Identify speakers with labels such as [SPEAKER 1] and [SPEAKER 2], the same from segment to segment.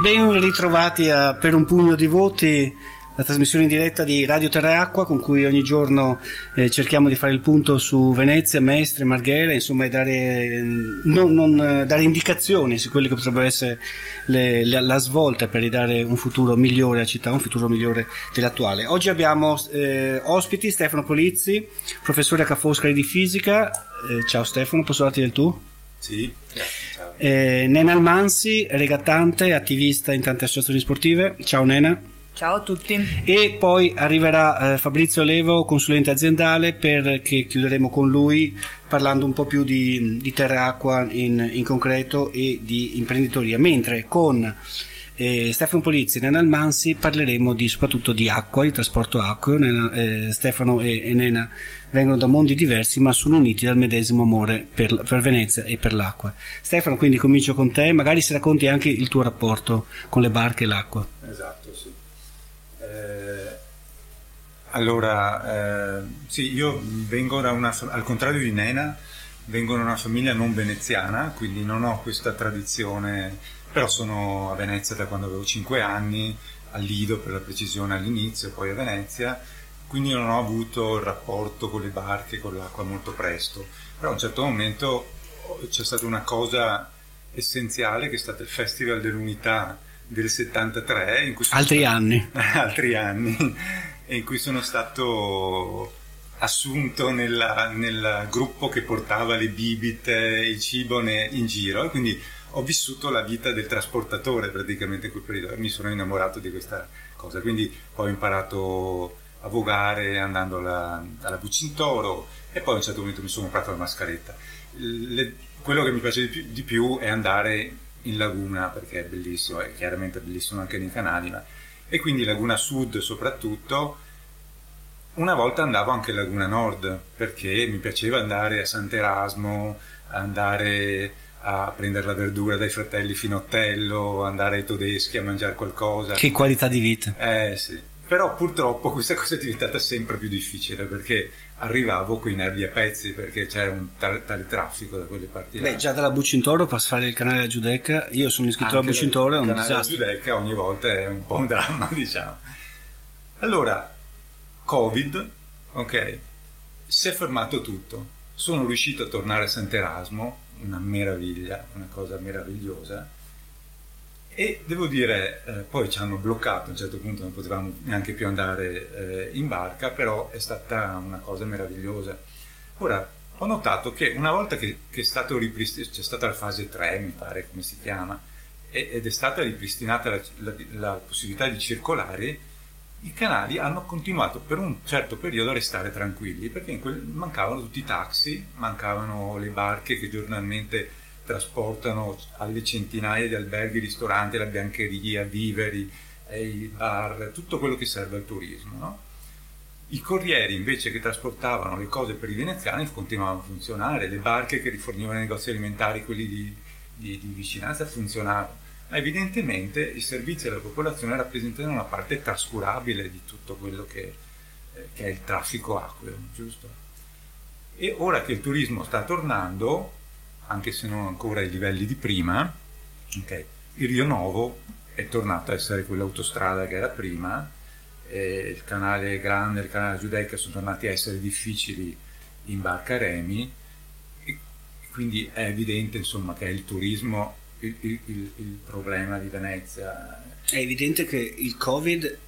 [SPEAKER 1] Ben ritrovati a Per un pugno di voti, la trasmissione in diretta di Radio Terra e Acqua con cui ogni giorno eh, cerchiamo di fare il punto su Venezia, Mestre, Marghera, insomma dare, non, non, dare indicazioni su quelle che potrebbero essere le, la, la, svolta per ridare un futuro migliore alla città, un futuro migliore dell'attuale. Oggi abbiamo eh, ospiti Stefano Polizzi, professore a Ca' Foscari di fisica. Eh, ciao Stefano, posso darti del tu?
[SPEAKER 2] Sì.
[SPEAKER 1] Eh, Nena Almansi, regattante, attivista in tante associazioni sportive. Ciao Nena.
[SPEAKER 3] Ciao a tutti.
[SPEAKER 1] E poi arriverà eh, Fabrizio Levo, consulente aziendale, perché chiuderemo con lui parlando un po' più di, di terra acqua in, in concreto e di imprenditoria. Mentre con eh, Stefano Polizzi e Nena Almansi parleremo di, soprattutto di acqua, di trasporto acqueo. Nena, eh, Stefano e, e, Nena vengono da mondi diversi ma sono uniti dal medesimo amore per, per, Venezia e per l'acqua. Stefano, quindi comincio con te, magari se racconti anche il tuo rapporto con le barche e l'acqua.
[SPEAKER 2] Esatto, sì. Eh, allora, eh, sì, io vengo da una, al contrario di Nena, vengo da una famiglia non veneziana, quindi non ho questa tradizione però sono a Venezia da quando avevo 5 anni, a Lido per la precisione all'inizio, poi a Venezia, quindi non ho avuto il rapporto con le barche, con l'acqua molto presto, però a un certo momento c'è stata una cosa essenziale che è stato il Festival dell'Unità del 73, in cui
[SPEAKER 1] altri
[SPEAKER 2] stato,
[SPEAKER 1] anni,
[SPEAKER 2] altri anni, in cui sono stato assunto nella, nel gruppo che portava le bibite, il cibo in giro. E quindi ho vissuto la vita del trasportatore praticamente in quel periodo. E mi sono innamorato di questa cosa. Quindi poi ho imparato a vogare andando alla, alla Bucintoro e poi a un certo momento mi sono comprato la mascheretta. Le, quello che mi piace di più, di più, è andare in laguna perché è bellissimo, è chiaramente bellissimo anche nei canali, ma... e quindi Laguna Sud soprattutto. Una volta andavo anche in Laguna Nord perché mi piaceva andare a Sant'Erasmo, andare a prendere la verdura dai fratelli Finottello, andare ai tedeschi a mangiare qualcosa.
[SPEAKER 1] Che qualità di vita.
[SPEAKER 2] Eh sì. Però purtroppo questa cosa è diventata sempre più difficile perché arrivavo con i nervi a pezzi perché c'era un tale, tale traffico da quelle parti
[SPEAKER 1] là. Beh, già dalla Bucintoro passare il canale della Giudecca, io sono iscritto alla Bucintoro, è un disastro.
[SPEAKER 2] Della Giudecca ogni volta è un po' un dramma, diciamo. Allora, Covid, ok, si è fermato tutto. Sono riuscito a tornare a Sant'Erasmo, una meraviglia, una cosa meravigliosa. E devo dire, eh, poi ci hanno bloccato, a un certo punto non potevamo neanche più andare eh, in barca, però è stata una cosa meravigliosa. Ora, ho notato che una volta che, che ripristinato, c'è stata la fase 3, mi pare come si chiama, ed è stata ripristinata la, la, la possibilità di circolare, i canali hanno continuato per un certo periodo a restare tranquilli perché quel, mancavano tutti i taxi, mancavano le barche che giornalmente trasportano alle centinaia di alberghi, ristoranti, la biancheria, viveri, i bar, tutto quello che serve al turismo. No? I corrieri invece che trasportavano le cose per i veneziani continuavano a funzionare, le barche che rifornivano i negozi alimentari, quelli di, di, di vicinanza, funzionavano ma evidentemente i servizi alla popolazione rappresentano una parte trascurabile di tutto quello che, eh, che è il traffico acqueo, giusto? E ora che il turismo sta tornando, anche se non ancora ai livelli di prima, okay, il Rio Novo è tornato a essere quell'autostrada che era prima, il canale Grande il canale Giudecca sono tornati a essere difficili in barca remi, e quindi è evidente insomma, che il turismo il, il, il, problema di Venezia.
[SPEAKER 1] È evidente che il Covid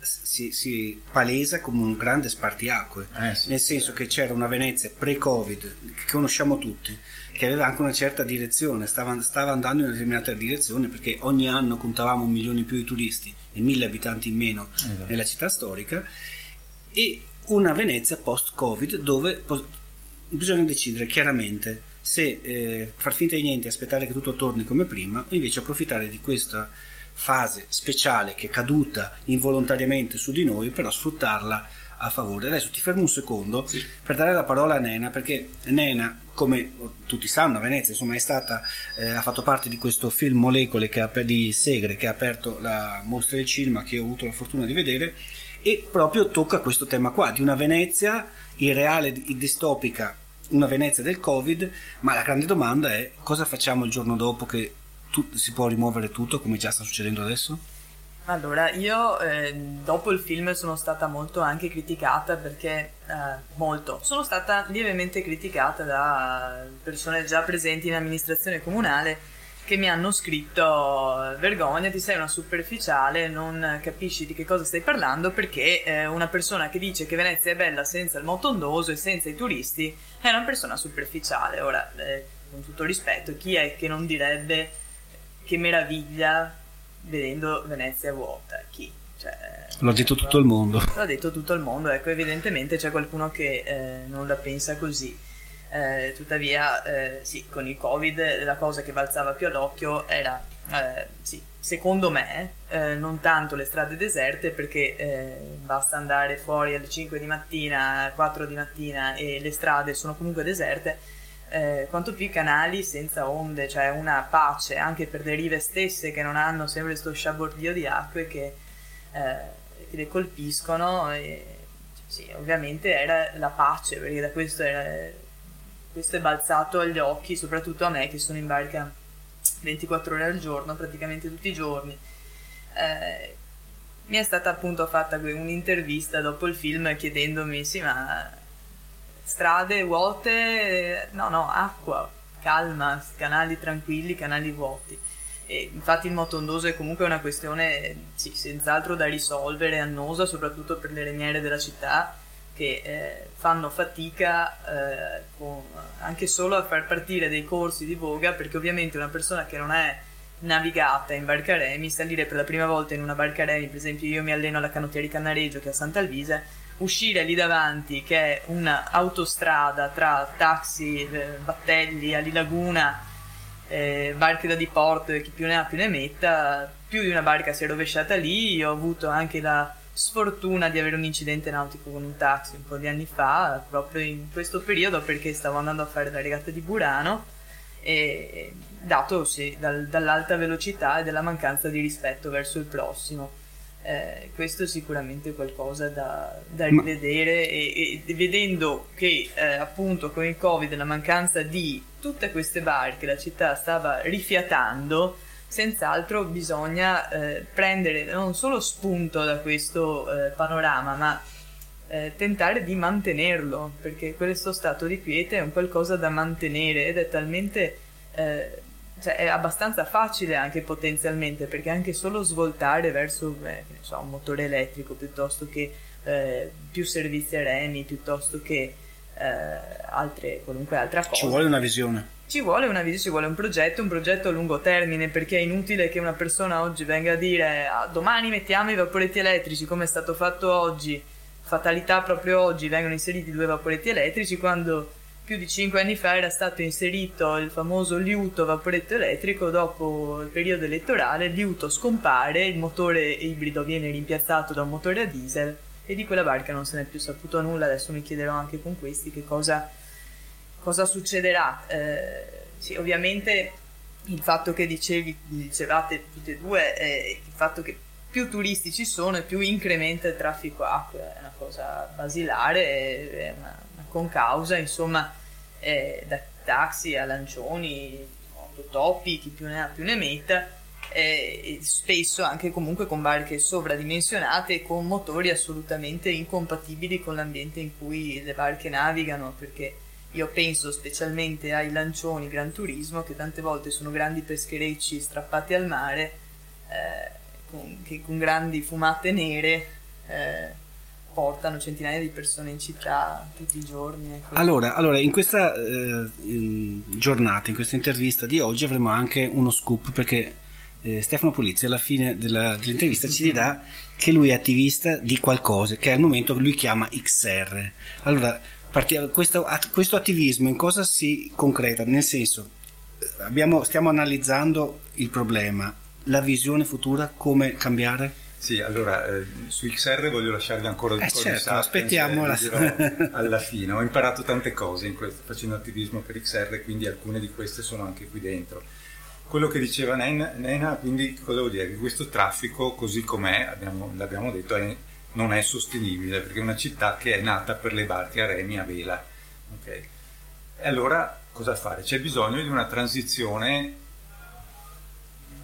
[SPEAKER 1] si, si palesa come un grande spartiacque, eh, sì, nel senso sì. che c'era una Venezia pre-Covid, che conosciamo tutti, che aveva anche una certa direzione, stava, stava andando in una determinata direzione perché ogni anno contavamo un milione in più di turisti e mille abitanti in meno esatto. nella città storica, e una Venezia post-Covid dove bisogna decidere chiaramente se eh, far finta di niente e aspettare che tutto torni come prima o invece approfittare di questa fase speciale che è caduta involontariamente su di noi però sfruttarla a favore. Adesso ti fermo un secondo sì. per dare la parola a Nena perché Nena come tutti sanno Venezia insomma stata eh, ha fatto parte di questo film Molecole ha, di Segre che ha aperto la mostra del cinema che ho avuto la fortuna di vedere e proprio tocca questo tema qua di una Venezia irreale, distopica una Venezia del Covid, ma la grande domanda è cosa facciamo il giorno dopo che tu, si può rimuovere tutto come già sta succedendo adesso?
[SPEAKER 3] Allora, io eh, dopo il film sono stata molto anche criticata perché, eh, molto, sono stata lievemente criticata da persone già presenti in amministrazione comunale che mi hanno scritto vergognati, sei una superficiale, non capisci di che cosa stai parlando perché eh, una persona che dice che Venezia è bella senza il motondoso e senza i turisti è una persona superficiale. Ora, eh, con tutto rispetto, chi è che non direbbe che meraviglia vedendo Venezia vuota? Chi? Cioè,
[SPEAKER 1] L'ha detto tutto il mondo.
[SPEAKER 3] L'ha detto tutto il mondo, ecco, evidentemente c'è qualcuno che eh, non la pensa così. Eh, tuttavia, eh, sì, con il Covid la cosa che balzava più all'occhio era, eh, sì, secondo me, eh, non tanto le strade deserte, perché eh, basta andare fuori alle 5 di mattina, 4 di mattina e le strade sono comunque deserte, eh, quanto più i canali senza onde, cioè una pace anche per le rive stesse che non hanno sempre questo sciabordio di acque che, che le colpiscono. E, sì, ovviamente era la pace, perché da questo era questo è balzato agli occhi, soprattutto a me che sono in barca 24 ore al giorno, praticamente tutti i giorni. Eh, mi è stata appunto fatta un'intervista dopo il film chiedendomi, sì, ma strade vuote, no, no, acqua, calma, canali tranquilli, canali vuoti. E infatti il motondoso è comunque una questione, sì, senz'altro da risolvere, annosa, soprattutto per le reniere della città che eh, fanno fatica eh, con, anche solo a far partire dei corsi di voga perché ovviamente una persona che non è navigata in barca remi, salire per la prima volta in una barca remi, per esempio io mi alleno alla canottiera di Cannareggio che è a Sant'Alvise, uscire lì davanti che è un'autostrada tra taxi, eh, battelli, ali laguna, eh, barche da diporto e chi più ne ha più ne metta, più di una barca si è rovesciata lì, io ho avuto anche la sfortuna di avere un incidente nautico con un taxi un po' di anni fa, proprio in questo periodo perché stavo andando a fare la regata di Burano e dato sì, dal, dall'alta velocità e dalla mancanza di rispetto verso il prossimo. Eh, questo è sicuramente qualcosa da, da rivedere e, e, vedendo che eh, appunto con il covid la mancanza di tutte queste barche la città stava rifiatando senz'altro bisogna eh, prendere non solo spunto da questo eh, panorama, ma eh, tentare di mantenerlo, perché questo stato di quiete è un qualcosa da mantenere ed è talmente... Eh, cioè è abbastanza facile anche potenzialmente, perché anche solo svoltare verso eh, so, un motore elettrico piuttosto che eh, più servizi a remi, piuttosto che altre, qualunque altra cosa.
[SPEAKER 1] Ci vuole una visione
[SPEAKER 3] ci vuole una visione, ci vuole un progetto, un progetto a lungo termine, perché è inutile che una persona oggi venga a dire ah, domani mettiamo i vaporetti elettrici come è stato fatto oggi, fatalità proprio oggi, vengono inseriti due vaporetti elettrici quando più di cinque anni fa era stato inserito il famoso liuto vaporetto elettrico, dopo il periodo elettorale il liuto scompare, il motore ibrido viene rimpiazzato da un motore a diesel e di quella barca non se n'è più saputo nulla, adesso mi chiederò anche con questi che cosa cosa succederà? Eh, sì, ovviamente il fatto che dicevi, dicevate tutte e due è il fatto che più turisti ci sono e più incrementa il traffico acqua, è una cosa basilare, è una, una concausa, insomma, eh, da taxi a lancioni, autotopi, chi più ne ha più ne metta, eh, spesso anche comunque con barche sovradimensionate e con motori assolutamente incompatibili con l'ambiente in cui le barche navigano, perché io penso specialmente ai lancioni Gran Turismo, che tante volte sono grandi pescherecci strappati al mare, eh, con, che con grandi fumate nere eh, portano centinaia di persone in città tutti i giorni.
[SPEAKER 1] Ecco. Allora, allora, in questa eh, giornata, in questa intervista di oggi avremo anche uno scoop perché eh, Stefano Pulizzi alla fine della, dell'intervista ci dirà che lui è attivista di qualcosa che al momento lui chiama XR. Allora, questo, questo, attivismo in cosa si concreta? Nel senso, abbiamo, stiamo analizzando il problema, la visione futura, come cambiare?
[SPEAKER 2] Sì, allora eh, su XR voglio lasciarvi ancora un
[SPEAKER 1] eh
[SPEAKER 2] po'
[SPEAKER 1] certo,
[SPEAKER 2] di sapiens,
[SPEAKER 1] aspettiamo la...
[SPEAKER 2] alla fine. Ho imparato tante cose questo, facendo attivismo per XR, quindi alcune di queste sono anche qui dentro. Quello che diceva Nena, quindi cosa vuol dire? Che questo traffico, così com'è, abbiamo, l'abbiamo detto, è non è sostenibile perché è una città che è nata per le barche a remi a vela. Okay. E allora cosa fare? C'è bisogno di una transizione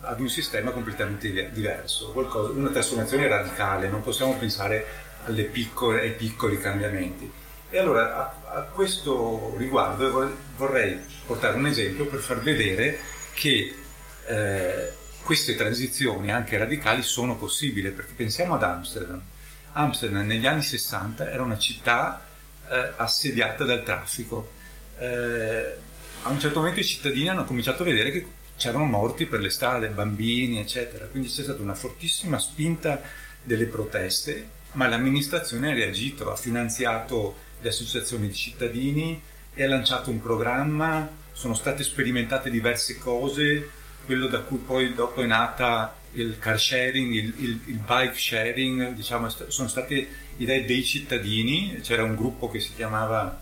[SPEAKER 2] ad un sistema completamente diverso, qualcosa, una trasformazione radicale, non possiamo pensare piccole, ai piccoli cambiamenti. E allora a, a questo riguardo vorrei portare un esempio per far vedere che eh, queste transizioni anche radicali sono possibili, perché pensiamo ad Amsterdam. Amsterdam negli anni 60 era una città eh, assediata dal traffico. Eh, a un certo momento i cittadini hanno cominciato a vedere che c'erano morti per le strade, bambini, eccetera. Quindi c'è stata una fortissima spinta delle proteste, ma l'amministrazione ha reagito, ha finanziato le associazioni di cittadini e ha lanciato un programma, sono state sperimentate diverse cose, quello da cui poi dopo è nata il car sharing, il, il, il bike sharing, diciamo, sono state idee dei cittadini, c'era un gruppo che si chiamava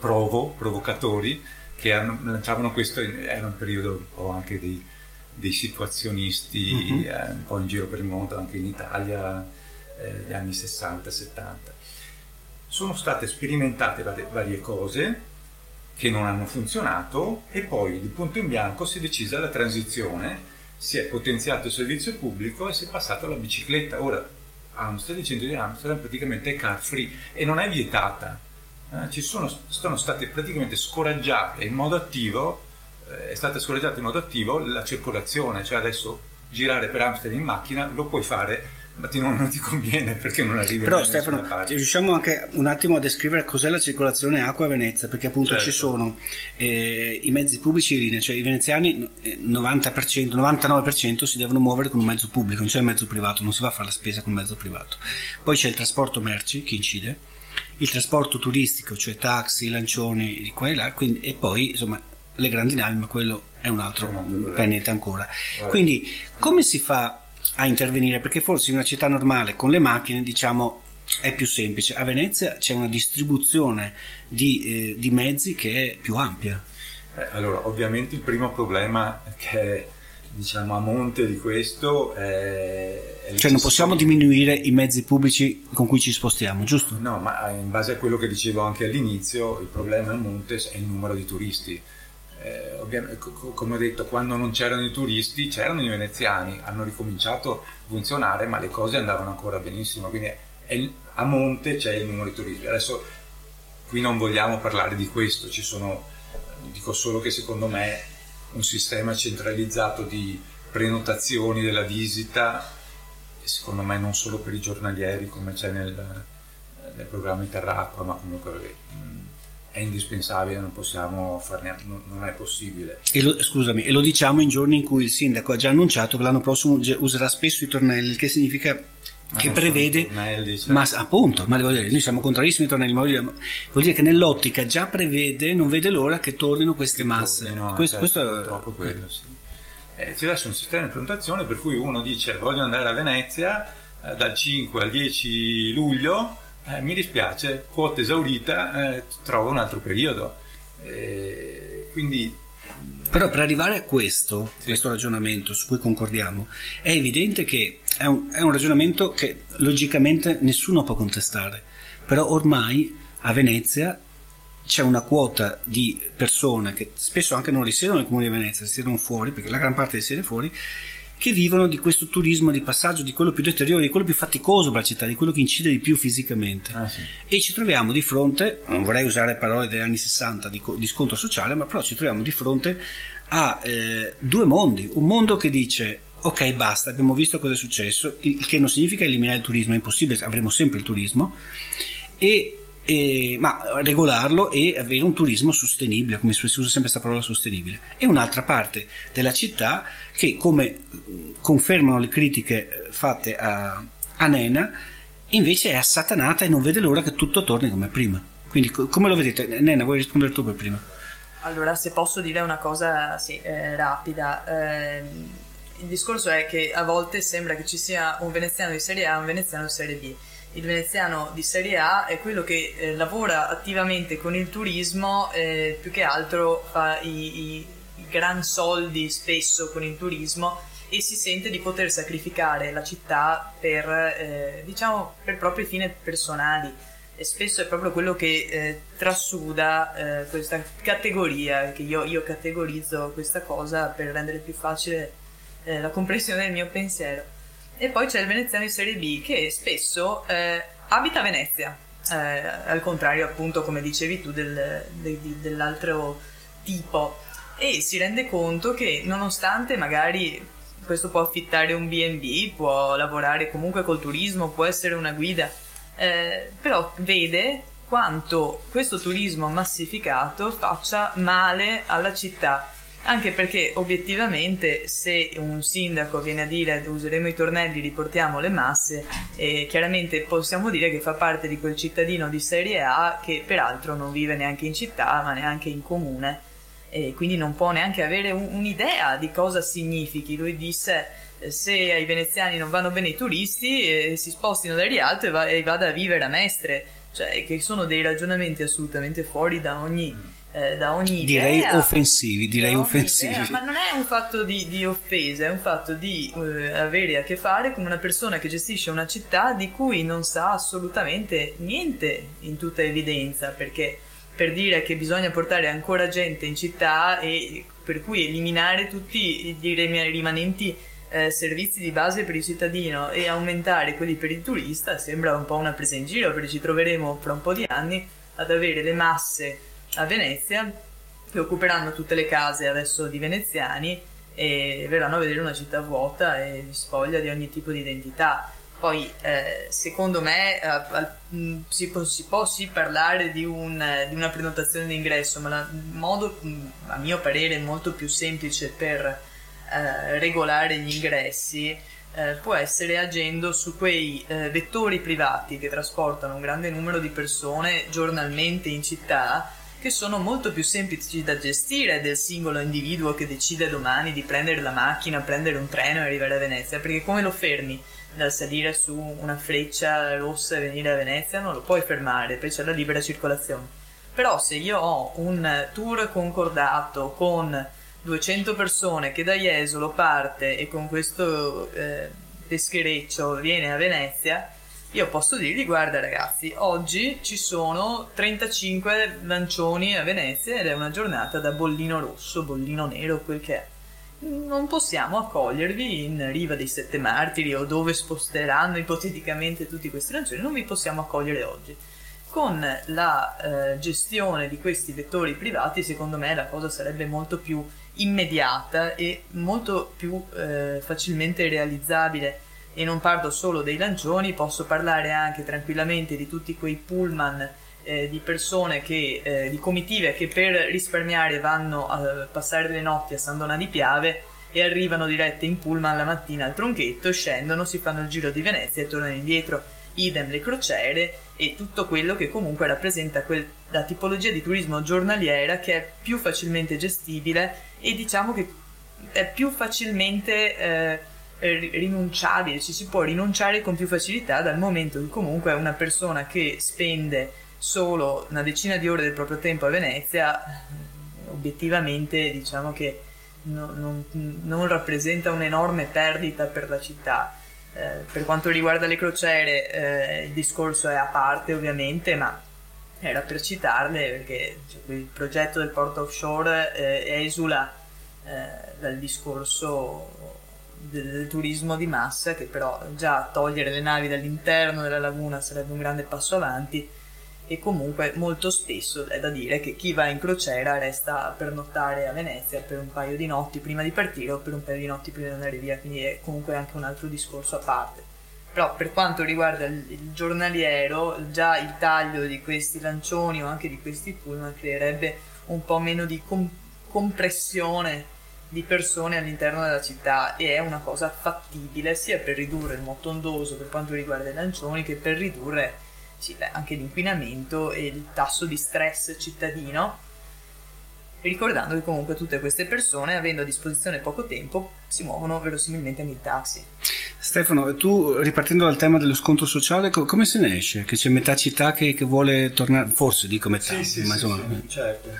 [SPEAKER 2] Provo, Provocatori, che hanno, lanciavano questo, era un periodo un po' anche dei, dei situazionisti uh-huh. eh, un po' in giro per il mondo, anche in Italia, eh, negli anni 60-70. Sono state sperimentate varie, varie cose, che non hanno funzionato e poi di punto in bianco si è decisa la transizione, si è potenziato il servizio pubblico e si è passato alla bicicletta. Ora Amsterdam, il centro di Amsterdam praticamente è car free e non è vietata. Eh, ci sono, sono state praticamente scoraggiate in modo attivo, eh, è stata scoraggiata in modo attivo la circolazione, cioè adesso girare per Amsterdam in macchina lo puoi fare ma ti non, non, ti conviene perché non arrivi
[SPEAKER 1] però Stefano riusciamo anche un attimo a descrivere cos'è la circolazione acqua a Venezia perché appunto certo. ci sono eh, i mezzi pubblici in linea cioè i veneziani 90% 99% si devono muovere con un mezzo pubblico non c'è il mezzo privato non si va a fare la spesa con il mezzo privato poi c'è il trasporto merci che incide il trasporto turistico cioè taxi lancioni di qua e là quindi, e poi insomma le grandi navi ma quello è un altro pianeta ancora. Quindi come si fa a intervenire? Perché forse in una città normale con le macchine diciamo è più semplice. A Venezia c'è una distribuzione di, eh, di mezzi che è più ampia.
[SPEAKER 2] Eh, allora ovviamente il primo problema che è diciamo a monte di questo è,
[SPEAKER 1] è cioè non possiamo diminuire i mezzi pubblici con cui ci spostiamo giusto?
[SPEAKER 2] no ma in base a quello che dicevo anche all'inizio il problema a monte è il numero di turisti eh, come ho detto, quando non c'erano i turisti, c'erano i veneziani, hanno ricominciato a funzionare, ma le cose andavano ancora benissimo. Quindi è, a monte c'è il numero di turisti. Adesso qui non vogliamo parlare di questo, ci sono, dico solo che secondo me un sistema centralizzato di prenotazioni della visita, secondo me non solo per i giornalieri come c'è nel, nel programma Terracqua, ma comunque è indispensabile, non possiamo farne, non è possibile.
[SPEAKER 1] E lo, scusami, e lo diciamo in giorni in cui il sindaco ha già annunciato che l'anno prossimo userà spesso i tornelli, che significa che prevede tornelli, ma appunto ma dire, noi siamo contrarissimi ai tornelli ma vuol dire che nell'ottica già prevede non vede l'ora che tornino queste che masse tornino,
[SPEAKER 2] questo, certo, questo è troppo quello sì. eh, c'è adesso un sistema di prenotazione per cui uno dice voglio andare a Venezia eh, dal 5 al 10 luglio eh, mi dispiace, quota esaurita, eh, trovo un altro periodo. Eh, quindi...
[SPEAKER 1] Però per arrivare a questo, sì. questo ragionamento su cui concordiamo, è evidente che è un, è un ragionamento che logicamente nessuno può contestare, però ormai a Venezia c'è una quota di persone che spesso anche non risiedono nel comune di Venezia, risiedono fuori, perché la gran parte risiede fuori, che vivono di questo turismo di passaggio, di quello più deteriore, di quello più faticoso per la città, di quello che incide di più fisicamente. Ah, sì. E ci troviamo di fronte, non vorrei usare parole degli anni 60 di, di scontro sociale, ma però ci troviamo di fronte a eh, due mondi. Un mondo che dice ok basta, abbiamo visto cosa è successo, il che non significa eliminare il turismo, è impossibile, avremo sempre il turismo, e eh, ma regolarlo e avere un turismo sostenibile, come si usa sempre questa parola sostenibile. E un'altra parte della città che, come confermano le critiche fatte a, a Nena, invece è assatanata e non vede l'ora che tutto torni come prima. Quindi come lo vedete? Nena, vuoi rispondere tu per prima?
[SPEAKER 3] Allora, se posso dire una cosa sì, eh, rapida. Eh, il discorso è che a volte sembra che ci sia un veneziano di serie A e un veneziano di serie B il veneziano di Serie A è quello che eh, lavora attivamente con il turismo, eh, più che altro fa i, i, gran soldi spesso con il turismo e si sente di poter sacrificare la città per, eh, diciamo, per propri fini personali. E spesso è proprio quello che eh, trasuda eh, questa categoria, che io, io categorizzo questa cosa per rendere più facile eh, la comprensione del mio pensiero. E poi c'è il veneziano di serie B che spesso eh, abita a Venezia, eh, al contrario appunto come dicevi tu del, de, de, dell'altro tipo. E si rende conto che nonostante magari questo può affittare un B&B, può lavorare comunque col turismo, può essere una guida, eh, però vede quanto questo turismo massificato faccia male alla città anche perché obiettivamente se un sindaco viene a dire useremo i tornelli, riportiamo le masse, eh, chiaramente possiamo dire che fa parte di quel cittadino di serie A che peraltro non vive neanche in città ma neanche in comune e quindi non può neanche avere un, un'idea di cosa significhi. Lui disse se ai veneziani non vanno bene i turisti eh, si spostino dal Rialto e, va, e vada a vivere a Mestre, cioè che sono dei ragionamenti assolutamente fuori da ogni eh, da ogni
[SPEAKER 1] direi
[SPEAKER 3] idea,
[SPEAKER 1] offensivi direi offensivi.
[SPEAKER 3] idea, ma non è un fatto di, di offesa è un fatto di eh, avere a che fare con una persona che gestisce una città di cui non sa assolutamente niente in tutta evidenza perché per dire che bisogna portare ancora gente in città e per cui eliminare tutti i rimanenti eh, servizi di base per il cittadino e aumentare quelli per il turista sembra un po' una presa in giro perché ci troveremo fra un po' di anni ad avere le masse a Venezia che occuperanno tutte le case adesso di veneziani e verranno a vedere una città vuota e spoglia di ogni tipo di identità. Poi, eh, secondo me, eh, si, può, si, può, sì parlare di, un, di una prenotazione d'ingresso, ma il modo, a mio parere, molto più semplice per eh, regolare gli ingressi eh, può essere agendo su quei eh, vettori privati che trasportano un grande numero di persone giornalmente in città che sono molto più semplici da gestire del singolo individuo che decide domani di prendere la macchina, prendere un treno e arrivare a Venezia, perché come lo fermi dal salire su una freccia rossa e venire a Venezia? Non lo puoi fermare, poi c'è la libera circolazione. Però se io ho un tour concordato con 200 persone che da Jesolo parte e con questo eh, peschereccio viene a Venezia, io posso dirgli guarda ragazzi oggi ci sono 35 lancioni a Venezia ed è una giornata da bollino rosso bollino nero quel che è. Non possiamo accogliervi in Riva dei Sette Martiri o dove sposteranno ipoteticamente tutti questi lancioni non vi possiamo accogliere oggi. Con la eh, gestione di questi vettori privati secondo me la cosa sarebbe molto più immediata e molto più eh, facilmente realizzabile e non parlo solo dei lancioni, posso parlare anche tranquillamente di tutti quei pullman eh, di persone che, eh, di comitive che per risparmiare vanno a passare le notti a San Donà di Piave e arrivano dirette in pullman la mattina al tronchetto, scendono, si fanno il giro di Venezia e tornano indietro, idem le crociere e tutto quello che comunque rappresenta quel, la tipologia di turismo giornaliera che è più facilmente gestibile e diciamo che è più facilmente eh, rinunciabile, ci si può rinunciare con più facilità dal momento che comunque una persona che spende solo una decina di ore del proprio tempo a Venezia, obiettivamente diciamo che no, non, non, rappresenta un'enorme perdita per la città. Eh, per quanto riguarda le crociere, eh, il discorso è a parte ovviamente, ma era per citarle perché cioè, il progetto del porto offshore eh, esula eh, dal discorso del, turismo di massa che però già togliere le navi dall'interno della laguna sarebbe un grande passo avanti e comunque molto spesso è da dire che chi va in crociera resta per nottare a Venezia per un paio di notti prima di partire o per un paio di notti prima di andare via, quindi è comunque anche un altro discorso a parte. Però per quanto riguarda il, il giornaliero, già il taglio di questi lancioni o anche di questi pullman creerebbe un po' meno di com- compressione di persone all'interno della città e è una cosa fattibile sia per ridurre il motondoso per quanto riguarda i lancioni che per ridurre sì, beh, anche l'inquinamento e il tasso di stress cittadino ricordando che comunque tutte queste persone avendo a disposizione poco tempo si muovono verosimilmente anche in taxi
[SPEAKER 1] Stefano, tu ripartendo dal tema dello sconto sociale, come se ne esce? Che c'è metà città che, che vuole tornare, forse dico metà,
[SPEAKER 2] sì, sì, ma insomma... Sì, certo.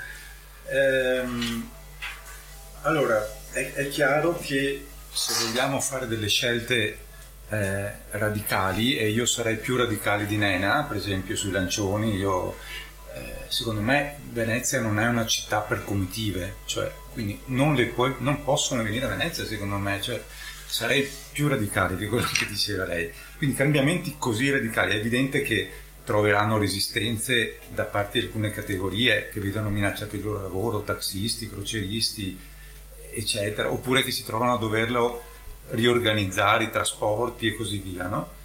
[SPEAKER 2] Ehm, allora, è, è, chiaro che se vogliamo fare delle scelte eh, radicali, e io sarei più radicale di Nena, per esempio sui lancioni, io eh, secondo me Venezia non è una città per comitive, cioè, quindi non, puoi, non, possono venire a Venezia secondo me, cioè, sarei più radicale di quello che diceva lei. Quindi cambiamenti così radicali, è evidente che troveranno resistenze da parte di alcune categorie che vedono minacciato il loro lavoro, taxisti, croceristi, eccetera, oppure che si trovano a doverlo riorganizzare i trasporti e così via, no?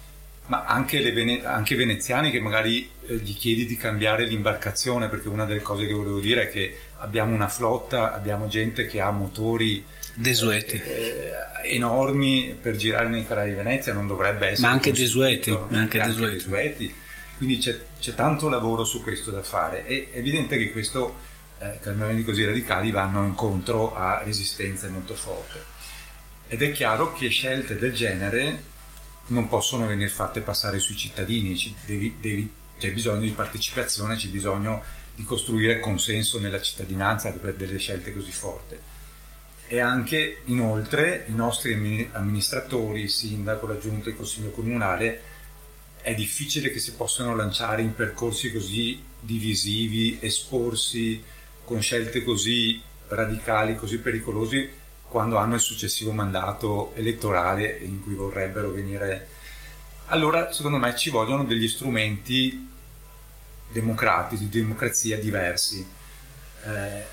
[SPEAKER 2] ma anche, le vene- anche i veneziani che magari eh, gli chiedi di cambiare l'imbarcazione, perché una delle cose che volevo dire è che abbiamo una flotta, abbiamo gente che ha motori
[SPEAKER 1] desueti
[SPEAKER 2] eh, enormi per girare nei canali di Venezia, non dovrebbe essere...
[SPEAKER 1] Ma anche desueti,
[SPEAKER 2] ma anche, anche desueti. desueti. Quindi c'è, c'è, tanto lavoro su questo da fare. È evidente che questo, eh, cambiamenti così radicali vanno incontro a resistenze molto forti. Ed è chiaro che scelte del genere non possono venire fatte passare sui cittadini, devi, devi, c'è bisogno di partecipazione, c'è bisogno di costruire consenso nella cittadinanza per delle scelte così forti. E anche inoltre i nostri amministratori, il sindaco, la giunta, il consiglio comunale, è difficile che si possano lanciare in percorsi così divisivi, esporsi con scelte così radicali, così pericolosi quando hanno il successivo mandato elettorale in cui vorrebbero venire. Allora, secondo me, ci vogliono degli strumenti democratici, di democrazia diversi, eh,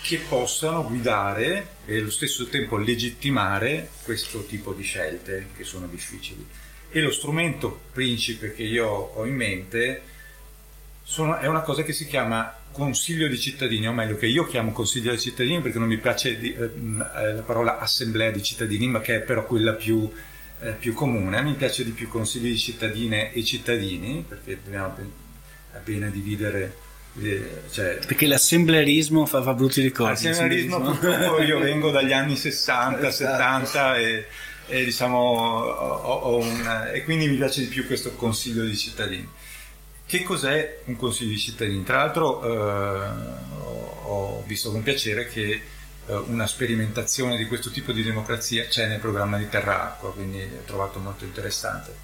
[SPEAKER 2] che possano guidare e allo stesso tempo legittimare questo tipo di scelte che sono difficili. E lo strumento principe che io ho in mente sono, è una cosa che si chiama consiglio di cittadini, o meglio che io chiamo consiglio di cittadini perché non mi piace di, eh, eh, la parola assemblea di cittadini, ma che è però quella più, eh, più comune. Mi piace di più consiglio di cittadine e cittadini, perché dobbiamo appena dividere... Cioè,
[SPEAKER 1] perché l'assemblearismo fa, fa brutti ricordi.
[SPEAKER 2] L'assemblearismo purtroppo io vengo dagli anni 60, esatto. 70 e, e, diciamo, ho, ho una, e quindi mi piace di più questo consiglio di cittadini. Che cos'è un consiglio di cittadini? Tra l'altro eh, ho visto con piacere che eh, una sperimentazione di questo tipo di democrazia c'è nel programma di Terra Acqua, quindi ho trovato molto interessante.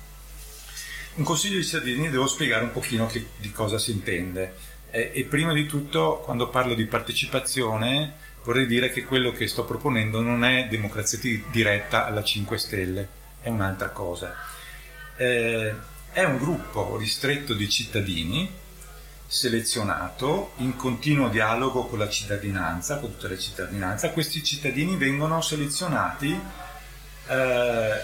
[SPEAKER 2] Un consiglio di cittadini devo spiegare un pochino che, di cosa si intende. E, e prima di tutto, quando parlo di partecipazione, vorrei dire che quello che sto proponendo non è democrazia diretta alla 5 Stelle, è un'altra cosa. È un gruppo ristretto di cittadini selezionato in continuo dialogo con la cittadinanza, con tutta la cittadinanza. Questi cittadini vengono selezionati eh,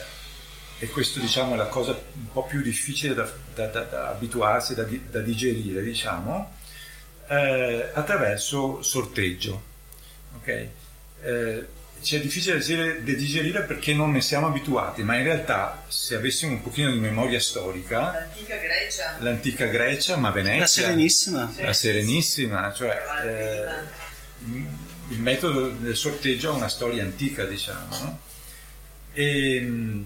[SPEAKER 2] e questo diciamo, è la cosa un po' più difficile da, da, da, da abituarsi, da, digerire, diciamo, eh, attraverso sorteggio. Okay? Eh, ci è difficile da digerire perché non ne siamo abituati, ma in realtà se avessimo un pochino di memoria storica...
[SPEAKER 3] L'antica Grecia.
[SPEAKER 2] L'antica Grecia, ma Venezia...
[SPEAKER 1] La Serenissima.
[SPEAKER 2] La Serenissima, cioè eh, il metodo del sorteggio ha una storia antica, diciamo, no? E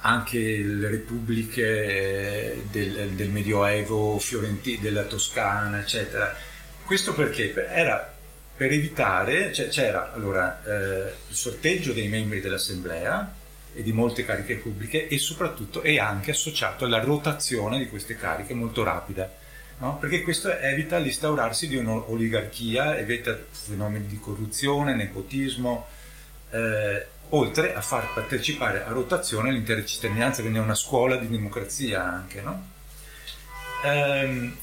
[SPEAKER 2] anche le repubbliche del, del Medioevo fiorentino, della Toscana, eccetera. Questo perché era per evitare, cioè, c'era allora eh, il sorteggio dei membri dell'assemblea e di molte cariche pubbliche e soprattutto è anche associato alla rotazione di queste cariche molto rapida, no? perché questo evita l'instaurarsi di un'oligarchia, evita fenomeni di corruzione, nepotismo, eh, oltre a far partecipare a rotazione l'intera cittadinanza, quindi è una scuola di democrazia anche. No? Ehm,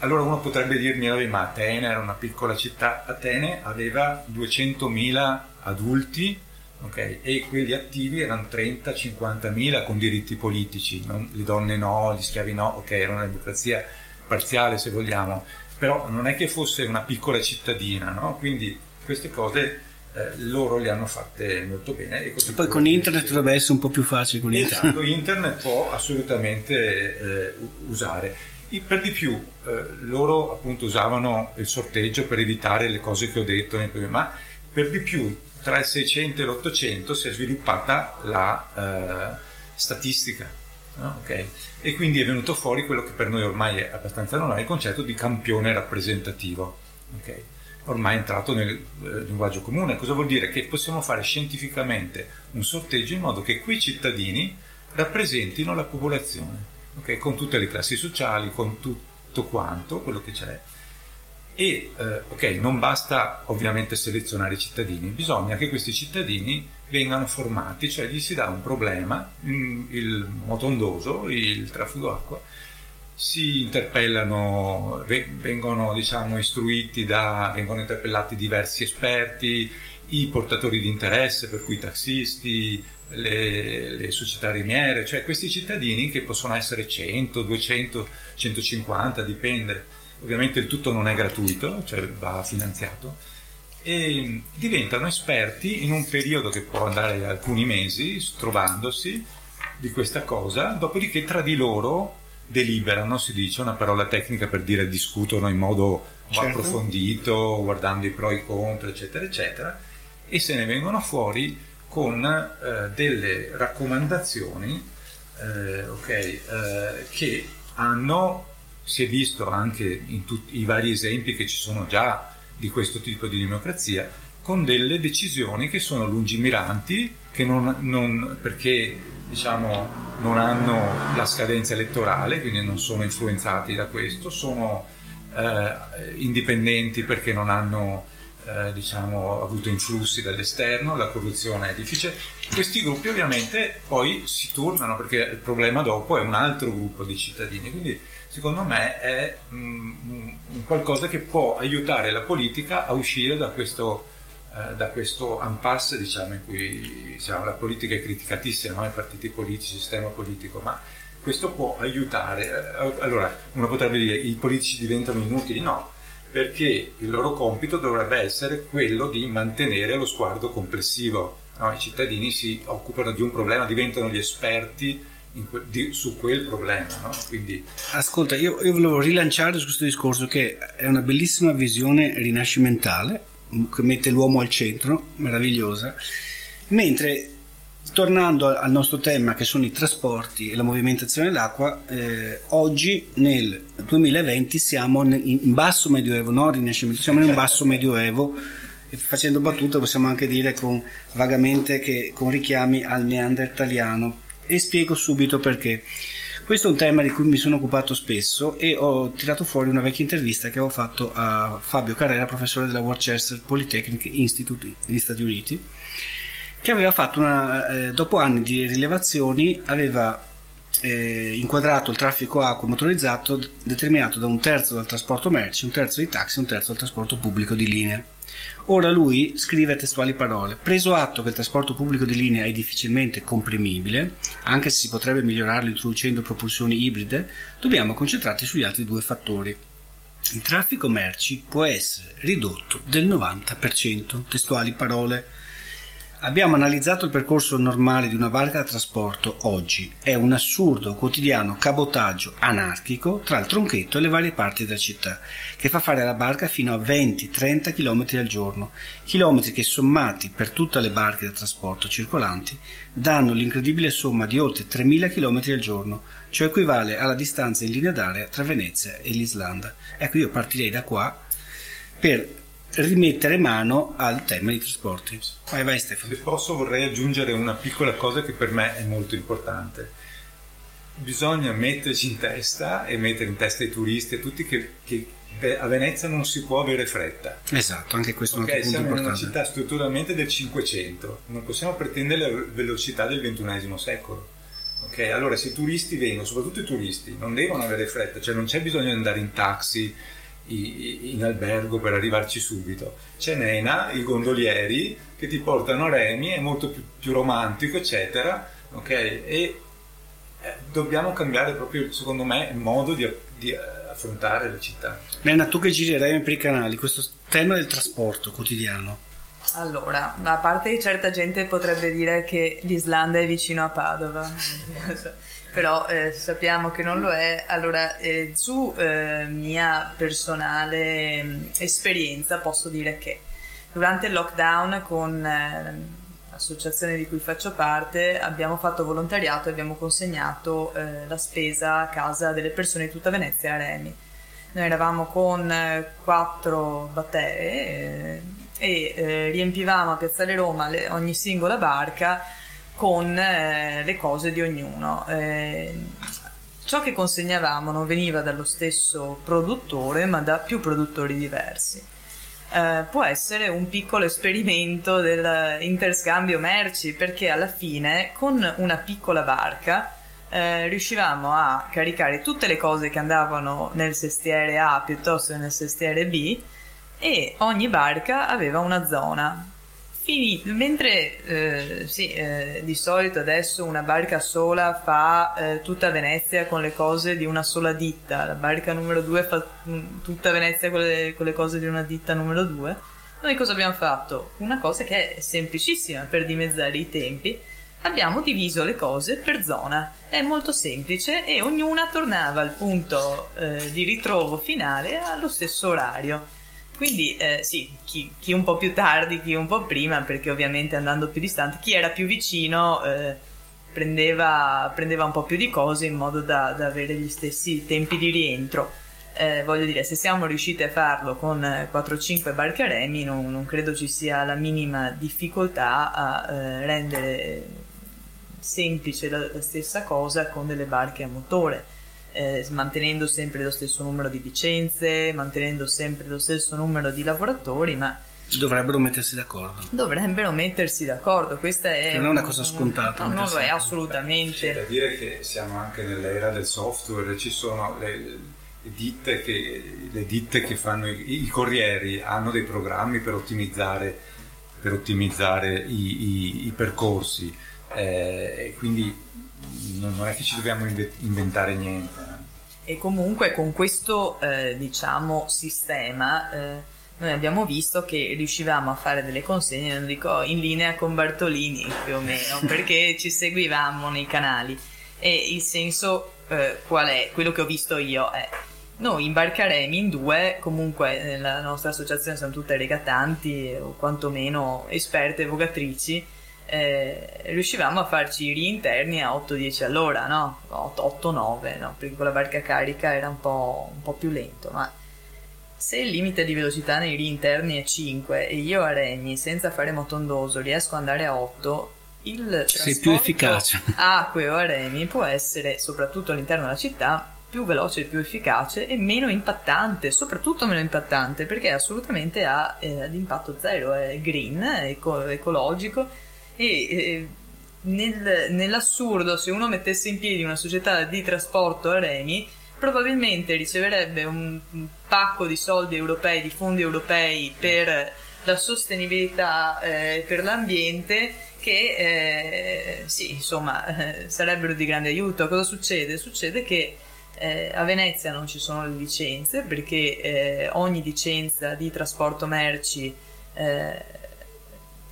[SPEAKER 2] allora uno potrebbe dirmi, ma Atene era una piccola città, Atene aveva 200.000 adulti okay, e quelli attivi erano 30-50.000 con diritti politici, non, le donne no, gli schiavi no, ok, era una democrazia parziale se vogliamo, però non è che fosse una piccola cittadina, no? quindi queste cose eh, loro le hanno fatte molto bene.
[SPEAKER 1] E poi con internet dovrebbe essere un po' più facile. Con
[SPEAKER 2] esatto, internet può assolutamente eh, usare. Per di più, eh, loro appunto usavano il sorteggio per evitare le cose che ho detto, ma per di più tra il 600 e l'800 si è sviluppata la eh, statistica. No? Okay. E quindi è venuto fuori quello che per noi ormai è abbastanza normale, il concetto di campione rappresentativo. Okay. Ormai è entrato nel eh, linguaggio comune. Cosa vuol dire? Che possiamo fare scientificamente un sorteggio in modo che quei cittadini rappresentino la popolazione okay? con tutte le classi sociali, con tutto quanto, quello che c'è. E eh, ok, non basta ovviamente selezionare i cittadini, bisogna che questi cittadini vengano formati, cioè gli si dà un problema, mm, il motondoso, il traffico acqua, si interpellano, vengono diciamo istruiti da, vengono interpellati diversi esperti, i portatori di interesse, per cui i tassisti, le, le, società rimiere, cioè questi cittadini che possono essere 100, 200, 150, dipende. Ovviamente il tutto non è gratuito, cioè va finanziato. E diventano esperti in un periodo che può andare alcuni mesi, trovandosi di questa cosa, dopodiché tra di loro deliberano, si dice, una parola tecnica per dire discutono in modo certo. approfondito, guardando i pro e i contro, eccetera, eccetera, e se ne vengono fuori con eh, delle raccomandazioni eh, okay, eh, che hanno, si è visto anche in tutti i vari esempi che ci sono già di questo tipo di democrazia, con delle decisioni che sono lungimiranti, che non, non, perché diciamo, non hanno la scadenza elettorale, quindi non sono influenzati da questo, sono eh, indipendenti perché non hanno eh, diciamo, avuto influssi dall'esterno, la corruzione è difficile. Questi gruppi ovviamente poi si tornano perché il problema dopo è un altro gruppo di cittadini, quindi secondo me è mm, un qualcosa che può aiutare la politica a uscire da questo, eh, da questo impasse diciamo, in cui diciamo, la politica è criticatissima, no? i partiti politici, il sistema politico, ma questo può aiutare. Eh, allora, uno potrebbe dire i politici diventano inutili, no, perché il loro compito dovrebbe essere quello di mantenere lo sguardo complessivo. No? I cittadini si occupano di un problema, diventano gli esperti que- di- su quel problema. No? Quindi...
[SPEAKER 1] Ascolta, io, io volevo rilanciare su questo discorso che è una bellissima visione rinascimentale che mette l'uomo al centro, meravigliosa, mentre tornando al nostro tema che sono i trasporti e la movimentazione dell'acqua, eh, oggi nel 2020 siamo in basso medioevo, non rinascimento, siamo in basso medioevo facendo battute possiamo anche dire con, vagamente che con richiami al neandertaliano. E spiego subito perché. Questo è un tema di cui mi sono occupato spesso e ho tirato fuori una vecchia intervista che avevo fatto a Fabio Carrera, professore della Worcester Polytechnic Institute negli Stati Uniti che aveva fatto una, eh, dopo anni di rilevazioni, aveva eh, inquadrato il traffico acqua motorizzato determinato da un terzo dal trasporto merci, un terzo di taxi un terzo dal trasporto pubblico di linea. Ora lui scrive testuali parole: Preso atto che il trasporto pubblico di linea è difficilmente comprimibile, anche se si potrebbe migliorarlo introducendo propulsioni ibride, dobbiamo concentrarci sugli altri due fattori. Il traffico merci può essere ridotto del 90%, testuali parole. Abbiamo analizzato il percorso normale di una barca da trasporto oggi. È un assurdo quotidiano cabotaggio anarchico tra il tronchetto e le varie parti della città, che fa fare alla barca fino a 20-30 km al giorno, chilometri che sommati per tutte le barche da trasporto circolanti danno l'incredibile somma di oltre 3.000 km al giorno, cioè equivale alla distanza in linea d'aria tra Venezia e l'Islanda. Ecco, io partirei da qua per rimettere mano al tema dei trasporti. Vai, vai Stefano.
[SPEAKER 2] Se posso vorrei aggiungere una piccola cosa che per me è molto importante. Bisogna metterci in testa e mettere in testa ai turisti e tutti che, che a Venezia non si può avere fretta.
[SPEAKER 1] Esatto, anche questo okay, è un punto
[SPEAKER 2] siamo
[SPEAKER 1] importante.
[SPEAKER 2] Siamo una città strutturalmente del 500, non possiamo pretendere la velocità del XXI secolo. Ok, allora se i turisti vengono, soprattutto i turisti, non devono avere fretta, cioè non c'è bisogno di andare in taxi in albergo per arrivarci subito. C'è Nena, i gondolieri che ti portano a Remi, è molto più, più romantico, eccetera. Ok? E eh, dobbiamo cambiare proprio, secondo me, il modo di, di eh, affrontare la città.
[SPEAKER 1] Nena, tu che giri Remi per i canali, questo tema del trasporto quotidiano.
[SPEAKER 3] Allora, a parte che certa gente potrebbe dire che l'Islanda è vicino a Padova però eh, sappiamo che non lo è. Allora, eh, su eh, mia personale mh, mm, esperienza posso dire che durante il lockdown con eh, l'associazione di cui faccio parte abbiamo fatto volontariato e abbiamo consegnato eh, la spesa a casa delle persone di tutta Venezia a Remi. Noi eravamo con eh, quattro battee e riempivamo a Piazzale Roma le, ogni singola barca con eh, le cose di ognuno. Eh, ciò che consegnavamo non veniva dallo stesso produttore ma da più produttori diversi. Eh, può essere un piccolo esperimento dell'interscambio merci perché alla fine con una piccola barca eh, riuscivamo a caricare tutte le cose che andavano nel sestiere A piuttosto che nel sestiere B e ogni barca aveva una zona finito. Mentre eh, sì, eh, di solito adesso una barca sola fa eh, tutta Venezia con le cose di una sola ditta, la barca numero due fa mm, tutta Venezia con le, con le cose di una ditta numero due. Noi cosa abbiamo fatto? Una cosa che è semplicissima per dimezzare i tempi. Abbiamo diviso le cose per zona, è molto semplice e ognuna tornava al punto eh, di ritrovo finale allo stesso orario quindi eh, sì, chi, chi, un po' più tardi, chi un po' prima, perché ovviamente andando più distante, chi era più vicino eh, prendeva, prendeva, un po' più di cose in modo da, da avere gli stessi tempi di rientro. Eh, voglio dire, se siamo riusciti a farlo con 4-5 barcaremi, non, non, credo ci sia la minima difficoltà a eh, rendere semplice la, la stessa cosa con delle barche a motore eh, mantenendo sempre lo stesso numero di licenze, mantenendo sempre lo stesso numero di lavoratori, ma
[SPEAKER 1] Dovrebbero mettersi d'accordo.
[SPEAKER 3] Dovrebbero mettersi d'accordo, questa è...
[SPEAKER 1] Che non è una cosa scontata.
[SPEAKER 3] No, non lo è assolutamente.
[SPEAKER 2] C'è da dire che siamo anche nell'era del software, ci sono le, le, ditte, che, le ditte che, fanno i, i, corrieri, hanno dei programmi per ottimizzare, per ottimizzare i, i, i percorsi, eh, quindi non è che ci dobbiamo inventare niente.
[SPEAKER 3] E comunque con questo eh, diciamo sistema eh, noi abbiamo visto che riuscivamo a fare delle consegne, non dico in linea con Bartolini più o meno, perché ci seguivamo nei canali. E il senso eh, qual è? Quello che ho visto io è noi imbarcheremo in due, comunque nella nostra associazione sono tutte regatanti o quantomeno esperte vogatrici eh, riuscivamo a farci i riinterni a 8-10 all'ora, no? 8-9, no? Perché con la barca carica era un po', un po', più lento, ma se il limite di velocità nei riinterni è 5 e io a Regni senza fare motondoso riesco ad andare a 8, il
[SPEAKER 1] Sei più efficace.
[SPEAKER 3] acqueo a Remi può essere, soprattutto all'interno della città, più veloce, più efficace e meno impattante, soprattutto meno impattante perché assolutamente ha eh, l'impatto zero, è green, è eco- ecologico e eh, nel, nell'assurdo se uno mettesse in piedi una società di trasporto a remi probabilmente riceverebbe un, un pacco di soldi europei, di fondi europei per la sostenibilità eh, per l'ambiente che eh, sì, insomma, eh, sarebbero di grande aiuto. Cosa succede? Succede che eh, a Venezia non ci sono le licenze perché eh, ogni licenza di trasporto merci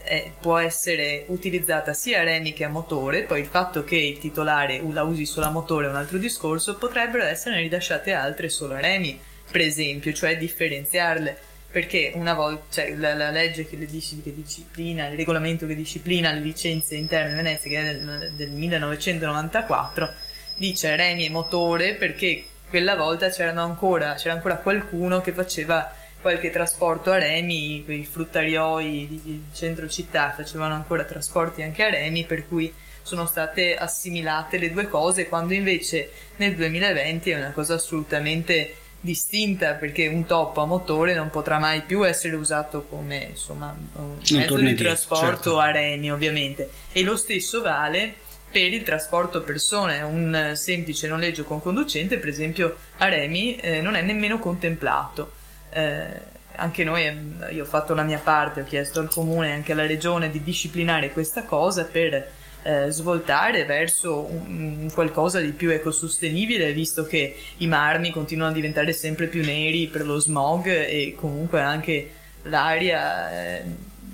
[SPEAKER 3] eh, può essere utilizzata sia a remi che a motore, poi il fatto che il titolare la usi solo a motore è un altro discorso, potrebbero essere rilasciate altre solo a remi, per esempio, cioè differenziarle, perché una volta, cioè la, la legge che, dici, che, disciplina, il regolamento che disciplina le licenze interne in Venezia, che è del, del 1994, dice remi e motore perché quella volta ancora, c'era ancora qualcuno che faceva qualche trasporto a remi, quei fruttarioi di centro città facevano ancora trasporti anche a remi, per cui sono state assimilate le due cose, quando invece nel 2020 è una cosa assolutamente distinta perché un top a motore non potrà mai più essere usato come insomma, un mezzo di trasporto certo. a remi ovviamente. E lo stesso vale per il trasporto persone. Un semplice noleggio con conducente per esempio a remi eh, non è nemmeno contemplato eh, anche noi, ehm, io ho fatto la mia parte, ho chiesto al comune e anche alla regione di disciplinare questa cosa per eh, svoltare verso un, qualcosa di più ecosostenibile, visto che i marmi continuano a diventare sempre più neri per lo smog e comunque anche l'aria eh,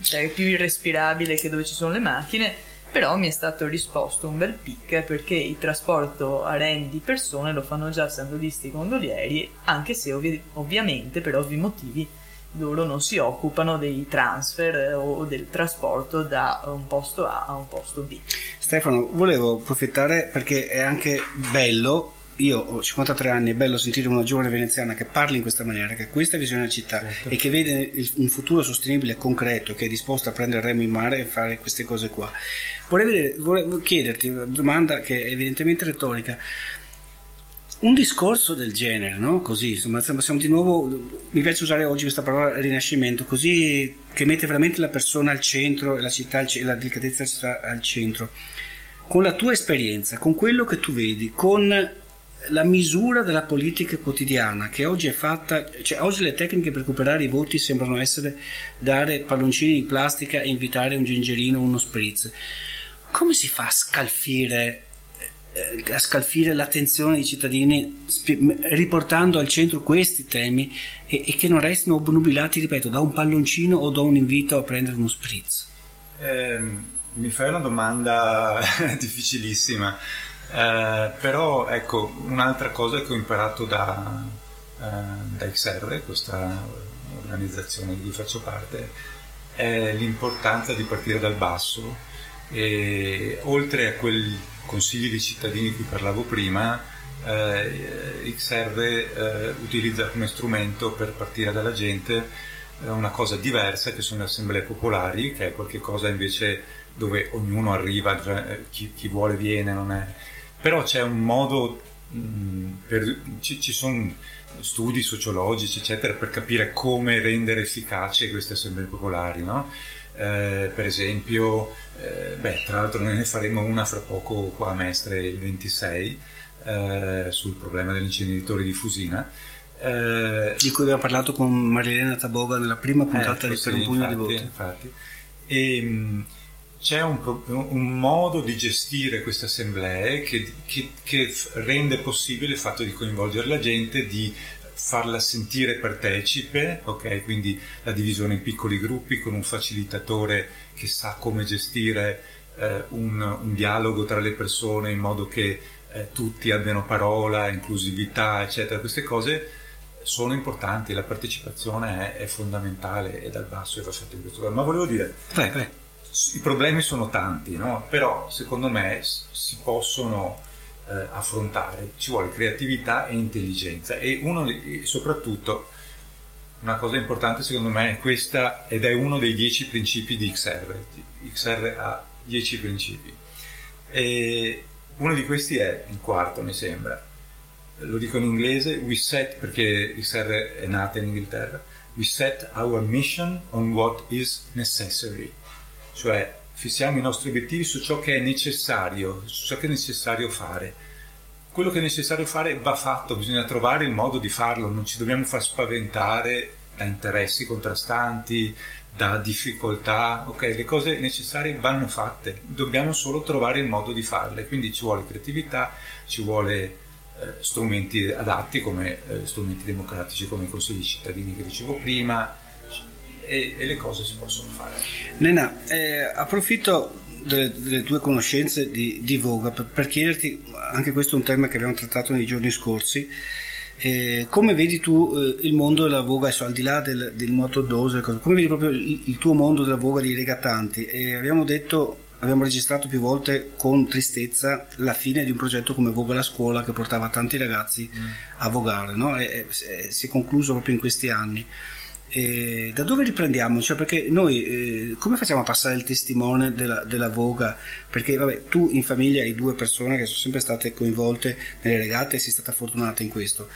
[SPEAKER 3] cioè, è più irrespirabile che dove ci sono le macchine però mi è stato risposto un bel pic perché il trasporto a remi di persone lo fanno già sandolisti gondolieri, anche se ovvi- ovviamente per ovvi motivi loro non si occupano dei transfer o del trasporto da un posto A a un posto B.
[SPEAKER 1] Stefano, volevo approfittare perché è anche bello io ho 53 anni, è bello sentire una giovane veneziana che parli in questa maniera, che ha questa visione della città certo. e che vede un futuro sostenibile e concreto, che è disposta a prendere il remo in mare e fare queste cose qua. Vorrei, vedere, vorrei chiederti una domanda che è evidentemente retorica. un discorso del genere, no? Così, insomma, siamo di nuovo, mi piace usare oggi questa parola rinascimento, così che mette veramente la persona al centro e la città, la delicatezza della città al centro. Con la tua esperienza, con quello che tu vedi, con la misura della politica quotidiana che oggi è fatta, cioè oggi le tecniche per recuperare i voti sembrano essere dare palloncini di plastica e invitare un gingerino uno spritz. Come si fa a scalfire eh, a scalfire l'attenzione dei cittadini riportando al centro questi temi e, e, che non restino obnubilati, ripeto, da un palloncino o da un invito a prendere uno spritz?
[SPEAKER 2] Eh, mi fai una domanda difficilissima, eh, però ecco, un'altra cosa che ho imparato da, eh, da XR, questa organizzazione di cui faccio parte, è l'importanza di partire dal basso. E oltre a quel consigli dei cittadini di cui parlavo prima, eh, XR eh, utilizza come strumento per partire dalla gente eh, una cosa diversa che sono le assemblee popolari, che è qualcosa invece dove ognuno arriva, eh, chi, chi, vuole viene, non è... Però c'è un modo, mh, mm, per, ci, ci sono studi sociologici, eccetera, per capire come rendere efficace queste assemblee popolari, no? Eh, per esempio, eh, beh, tra l'altro noi ne faremo una fra poco qua a Mestre il 26 eh, sul problema degli inceneritori di Fusina.
[SPEAKER 1] Eh, di cui abbiamo parlato con Marilena Taboga nella prima puntata di Per un pugno di voti.
[SPEAKER 2] Infatti. E, mh, c'è un, un, modo di gestire queste assemblee che, che, che, rende possibile il fatto di coinvolgere la gente, di farla sentire partecipe, ok? Quindi la divisione in piccoli gruppi con un facilitatore che sa come gestire eh, un, un, dialogo tra le persone in modo che eh, tutti abbiano parola, inclusività, eccetera. Queste cose sono importanti, la partecipazione è, è fondamentale e dal basso è fatto in questo modo. Ma volevo dire, vai, vai. I problemi sono tanti, no? però secondo me si possono eh, affrontare, ci vuole creatività e intelligenza. E uno, soprattutto una cosa importante secondo me è questa ed è uno dei dieci principi di XR. XR ha dieci principi. E uno di questi è il quarto mi sembra, lo dico in inglese, we set perché XR è nata in Inghilterra, we set our mission on what is necessary, cioè fissiamo i nostri obiettivi su ciò che è necessario, su ciò che è necessario fare. Quello che è necessario fare va fatto, bisogna trovare il modo di farlo, non ci dobbiamo far spaventare da interessi contrastanti, da difficoltà, ok, le cose necessarie vanno fatte, dobbiamo solo trovare il modo di farle, quindi ci vuole creatività, ci vuole eh, strumenti adatti come eh, strumenti democratici come i consigli cittadini che dicevo prima, e, e le cose si possono fare.
[SPEAKER 1] Nena, eh, approfitto delle, delle, tue conoscenze di, di Voga per, per, chiederti, anche questo è un tema che abbiamo trattato nei giorni scorsi, eh, come vedi tu eh, il mondo della voga, adesso, al di là del, del nuoto dose, come vedi proprio il, il, tuo mondo della voga dei regattanti? E abbiamo detto, abbiamo registrato più volte con tristezza la fine di un progetto come Voga la scuola che portava tanti ragazzi mm. a vogare, no? e, e, si è concluso proprio in questi anni. E da dove riprendiamo? Cioè, perché noi eh, come facciamo a passare il testimone della, della, Voga? Perché vabbè, tu in famiglia hai due persone che sono sempre state coinvolte nelle regate e sei stata fortunata in questo.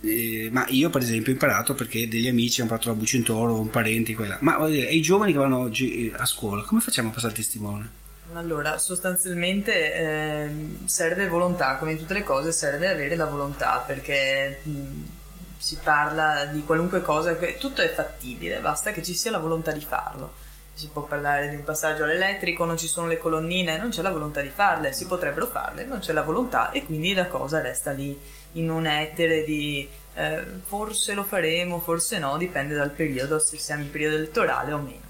[SPEAKER 1] Eh, ma io per esempio ho imparato perché degli amici hanno fatto la Bucintoro, un parente, quella. Ma dire, e i giovani che vanno oggi eh, a scuola, come facciamo a passare il testimone?
[SPEAKER 3] Allora, sostanzialmente eh, serve volontà, come in tutte le cose serve avere la volontà perché... Mh, si parla di qualunque cosa, tutto è fattibile, basta che ci sia la volontà di farlo. Si può parlare di un passaggio all'elettrico, non ci sono le colonnine, non c'è la volontà di farle, si potrebbero farle, non c'è la volontà e quindi la cosa resta lì in un etere di eh, forse lo faremo, forse no, dipende dal periodo, se siamo in periodo elettorale o meno.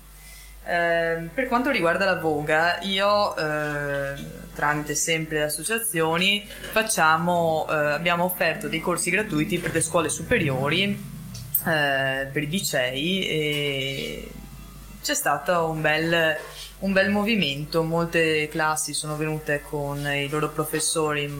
[SPEAKER 3] Eh, per quanto riguarda la Voga, io eh, tramite sempre le associazioni facciamo, eh, abbiamo offerto dei corsi gratuiti per le scuole superiori, eh, per i licei e c'è stato un bel, un bel movimento, molte classi sono venute con i loro professori,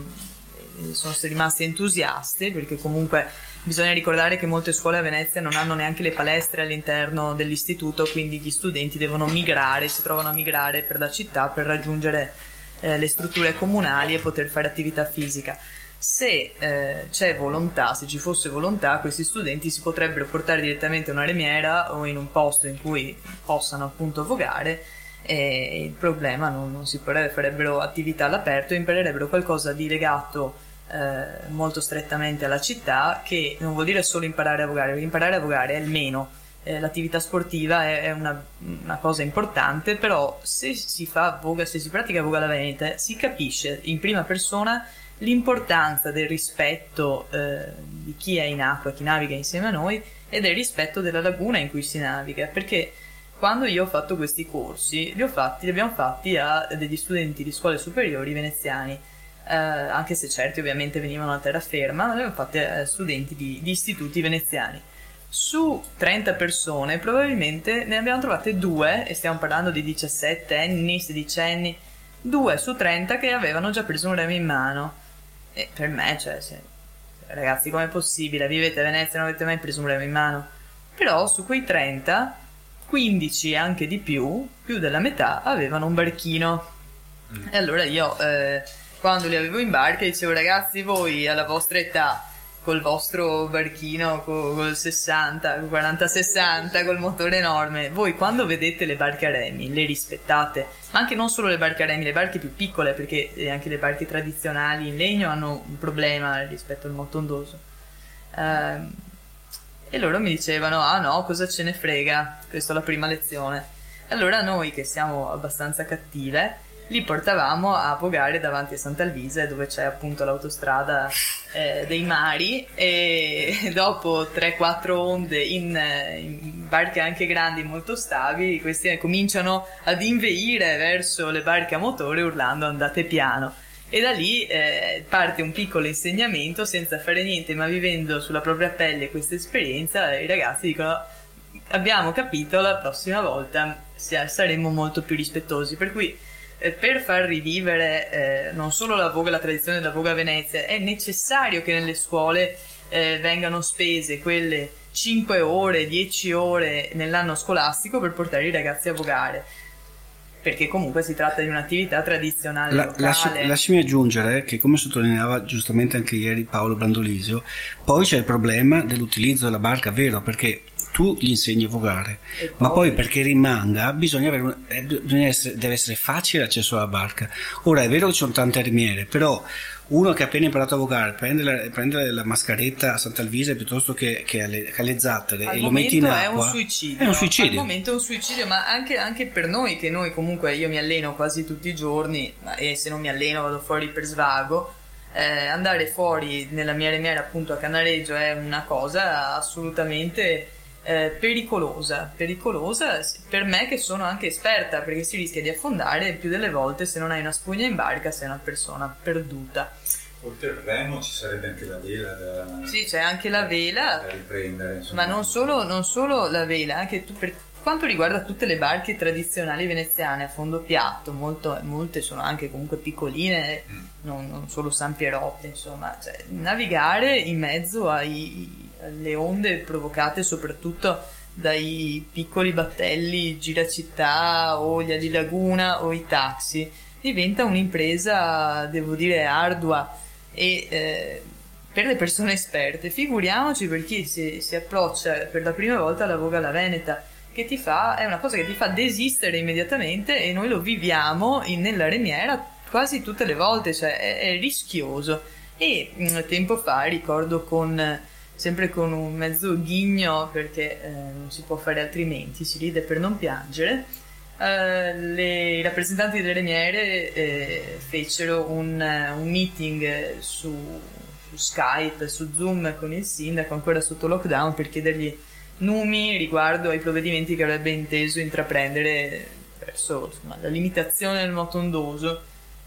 [SPEAKER 3] sono rimasti entusiasti perché comunque Bisogna ricordare che molte scuole a Venezia non hanno neanche le palestre all'interno dell'istituto, quindi gli studenti devono migrare, si trovano a migrare per la città per raggiungere eh, le strutture comunali e poter fare attività fisica. se eh, c'è volontà, se ci fosse volontà, questi studenti si potrebbero portare direttamente a una remiera o in un posto in cui possano appunto vogare e il problema non, non si farebbero attività all'aperto e imparerebbero qualcosa di legato eh, molto strettamente alla città che non vuol dire solo imparare a vogare, perché imparare a vogare è il meno. Eh, l'attività sportiva è, è una, una, cosa importante, però se si fa voga, se si pratica voga alla veneta, si capisce in prima persona l'importanza del rispetto eh, di chi è in acqua, chi naviga insieme a noi e del rispetto della laguna in cui si naviga, perché quando io ho fatto questi corsi, li, fatti, li abbiamo fatti a degli studenti di scuole superiori veneziani, eh, anche se certi ovviamente venivano a terraferma, ma li abbiamo fatti a studenti di, di istituti veneziani. Su 30 persone probabilmente ne abbiamo trovate due, e stiamo parlando di 17 anni, 16 anni, due su 30 che avevano già preso un remo in mano. E per me, cioè, se, ragazzi, com'è possibile? Vivete a Venezia e non avete mai preso un remo in mano? Però su quei 30 15 e anche di più, più della metà, avevano un barchino. Mm. E allora io, eh, quando li avevo in barca, dicevo ragazzi, voi alla vostra età, col vostro barchino col 60, 40-60, col motore enorme, voi quando vedete le barche a remi le rispettate, ma anche non solo le barche a remi, le barche più piccole, perché anche le barche tradizionali in legno hanno un problema rispetto al motondoso. Eh, e loro mi dicevano, ah no, cosa ce ne frega, questa è la prima lezione. Allora noi, che siamo abbastanza cattive, li portavamo a vogare davanti a Sant'Alvise dove c'è appunto l'autostrada eh, dei mari. E dopo 3-4 onde in, in, barche anche grandi molto stabili questi cominciano ad inveire verso le barche a motore urlando andate piano. E da lì eh, parte un piccolo insegnamento senza fare niente ma vivendo sulla propria pelle questa esperienza i ragazzi dicono abbiamo capito la prossima volta saremo molto più rispettosi. Per cui eh, per far rivivere eh, non solo la voga, la tradizione della voga a Venezia è necessario che nelle scuole eh, vengano spese quelle 5 ore, 10 ore nell'anno scolastico per portare i ragazzi a vogare. Perché comunque si tratta di un'attività tradizionale La,
[SPEAKER 1] lasci, lasciami aggiungere che come sottolineava giustamente anche ieri Paolo Brandolisio poi c'è il problema dell'utilizzo della barca vero? Perché tu gli insegni a vogare. Poi... ma poi perché rimanga bisogna avere un, eh, bisogna essere, deve essere facile l'accesso alla barca. Ora è vero che ci sono tante armiere però uno che ha appena imparato a vogare prende la, prende la mascheretta a Sant'Alvise piuttosto che, che, alle, alle zattere Al e lo metti in acqua
[SPEAKER 3] è un suicidio.
[SPEAKER 1] è un suicidio.
[SPEAKER 3] Al momento è un suicidio ma anche, anche, per noi che noi comunque io mi alleno quasi tutti i giorni e se non mi alleno vado fuori per svago eh, andare fuori nella mia remiera appunto a Canareggio è una cosa assolutamente eh, pericolosa, pericolosa per me che sono anche esperta perché si rischia di affondare più delle volte se non hai una spugna in barca sei una persona perduta.
[SPEAKER 2] Oltre al remo ci sarebbe anche la vela da,
[SPEAKER 3] sì, c'è anche la vela,
[SPEAKER 2] da riprendere. Insomma.
[SPEAKER 3] Ma non solo, non solo la vela, anche tu, per quanto riguarda tutte le barche tradizionali veneziane a fondo piatto, molto, molte sono anche comunque piccoline, mm. non, non, solo San Pierotti, insomma, cioè, navigare in mezzo ai le onde provocate soprattutto dai piccoli battelli giracittà o gli laguna o i taxi diventa un'impresa devo dire ardua. E eh, per le persone esperte figuriamoci per chi si, si, approccia per la prima volta alla voga alla veneta. Che ti fa è una cosa che ti fa desistere immediatamente e noi lo viviamo in, nella remiera quasi tutte le volte cioè è, è rischioso. E mm, tempo fa ricordo con sempre con un mezzo ghigno perché eh, non si può fare altrimenti, si ride per non piangere. Uh, le, I rappresentanti delle remiere eh, fecero un, un meeting su, su, Skype, su Zoom con il sindaco ancora sotto lockdown per chiedergli numi riguardo ai provvedimenti che avrebbe inteso intraprendere verso insomma, la limitazione del motondoso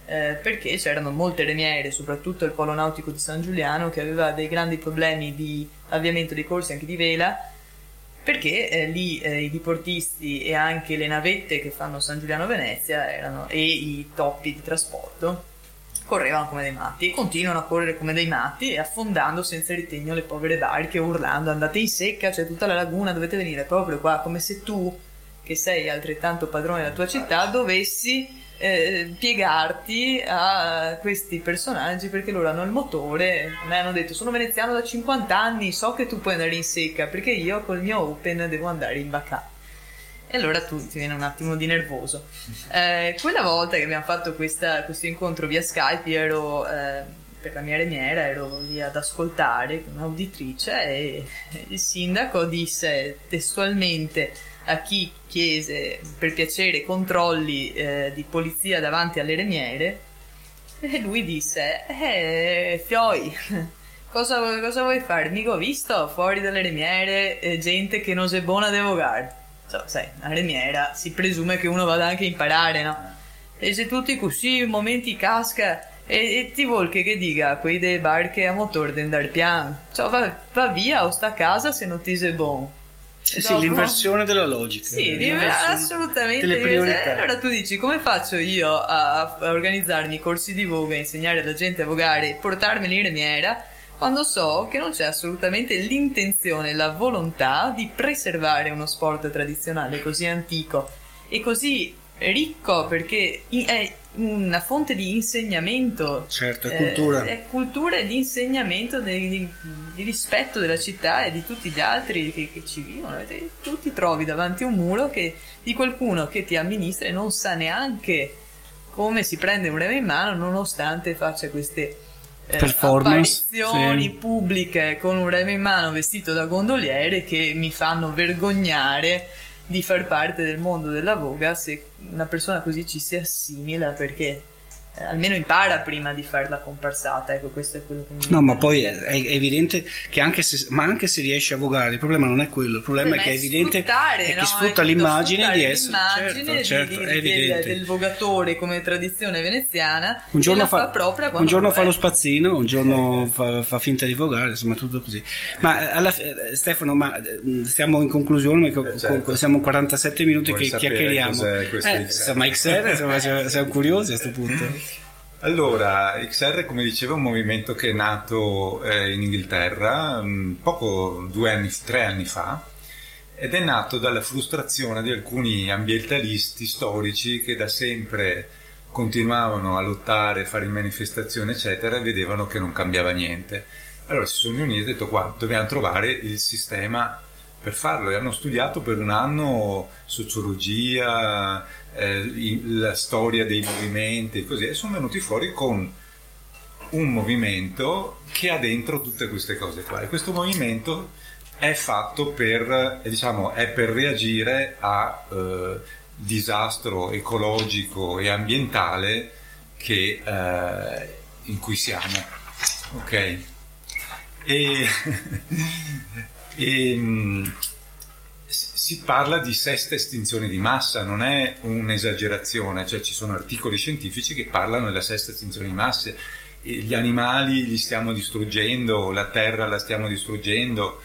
[SPEAKER 3] eh, perché c'erano molte remiere, soprattutto il polo nautico di San Giuliano, che aveva dei grandi problemi di avviamento dei corsi anche di vela, perché eh, lì eh, i diportisti e anche le navette che fanno San Giuliano-Venezia erano, e i toppi di trasporto correvano come dei matti e continuano a correre come dei matti e affondando senza ritegno le povere barche urlando andate in secca c'è tutta la laguna dovete venire proprio qua come se tu che sei altrettanto padrone della tua città dovessi eh, piegarti a questi personaggi perché loro hanno il motore. Mi hanno detto: Sono veneziano da 50 anni, so che tu puoi andare in secca perché io col mio Open devo andare in vacanza. E allora tu ti viene un attimo di nervoso. Eh, quella volta che abbiamo fatto questa, questo incontro via Skype, io ero eh, per la mia remiera, ero lì ad ascoltare un'auditrice e il sindaco disse testualmente a chi chiese per piacere controlli eh, di polizia davanti alle remiere e lui disse eh Fioi cosa, cosa vuoi fare? mica ho visto fuori dalle remiere eh, gente che non è buona ad evocare cioè, sai, la remiera si presume che uno vada anche a imparare no? e se tutti così in momenti casca e, e ti vuol che, che dica quei dei barche a motore di andare piano cioè va, va via o sta a casa se non ti sei buono
[SPEAKER 1] eh sì, l'inversione della logica.
[SPEAKER 3] Sì, assolutamente. Delle priorità. Allora tu dici, come faccio io a, a organizzarmi corsi di voga, insegnare alla gente a vogare, portarmeli in remiera, quando so che non c'è assolutamente l'intenzione, la volontà di preservare uno sport tradizionale così antico e così ricco perché è una fonte di insegnamento.
[SPEAKER 1] Certo, è cultura.
[SPEAKER 3] Eh, è cultura e di insegnamento, di, di, di, rispetto della città e di tutti gli altri che, che ci vivono. E tu ti trovi davanti a un muro che, di qualcuno che ti amministra e non sa neanche come si prende un remo in mano, nonostante faccia queste eh, apparizioni sì. pubbliche con un remo in mano vestito da gondoliere che mi fanno vergognare di far parte del mondo della voga se una persona così ci si assimila perché eh, almeno impara prima di fare la comparsata. Ecco, questo è quello che mi
[SPEAKER 1] No, ma poi è, è, evidente che anche se, ma anche se riesce a vogare, il problema non è quello, il problema è che è evidente è che sfrutta no? l'immagine di essere
[SPEAKER 3] certo, certo, di, di, del, del, vogatore come tradizione veneziana.
[SPEAKER 1] Un giorno, fa, fa un giorno fa, lo spazzino, un giorno fa, fa, finta di vogare, insomma, tutto così. Ma alla, Stefano, ma mm, stiamo in conclusione, certo. siamo 47 minuti Vuoi che chiacchieriamo. Eh, insomma, XR, insomma, siamo curiosi a questo punto.
[SPEAKER 2] Allora, XR, come dicevo, è un movimento che è nato eh, in Inghilterra mm, poco, due anni, tre anni fa, ed è nato dalla frustrazione di alcuni ambientalisti storici che da sempre continuavano a lottare, a fare manifestazioni, eccetera, e vedevano che non cambiava niente. Allora si sono riuniti e hanno detto qua, dobbiamo trovare il sistema per farlo e hanno studiato per un anno sociologia, eh, la storia dei movimenti e così e sono venuti fuori con un movimento che ha dentro tutte queste cose qua e questo movimento è fatto per, diciamo, è per reagire a eh, disastro ecologico e ambientale che, eh, in cui siamo. Ok? E, e si parla di sesta estinzione di massa, non è un'esagerazione, cioè ci sono articoli scientifici che parlano della sesta estinzione di massa, gli animali li stiamo distruggendo, la terra la stiamo distruggendo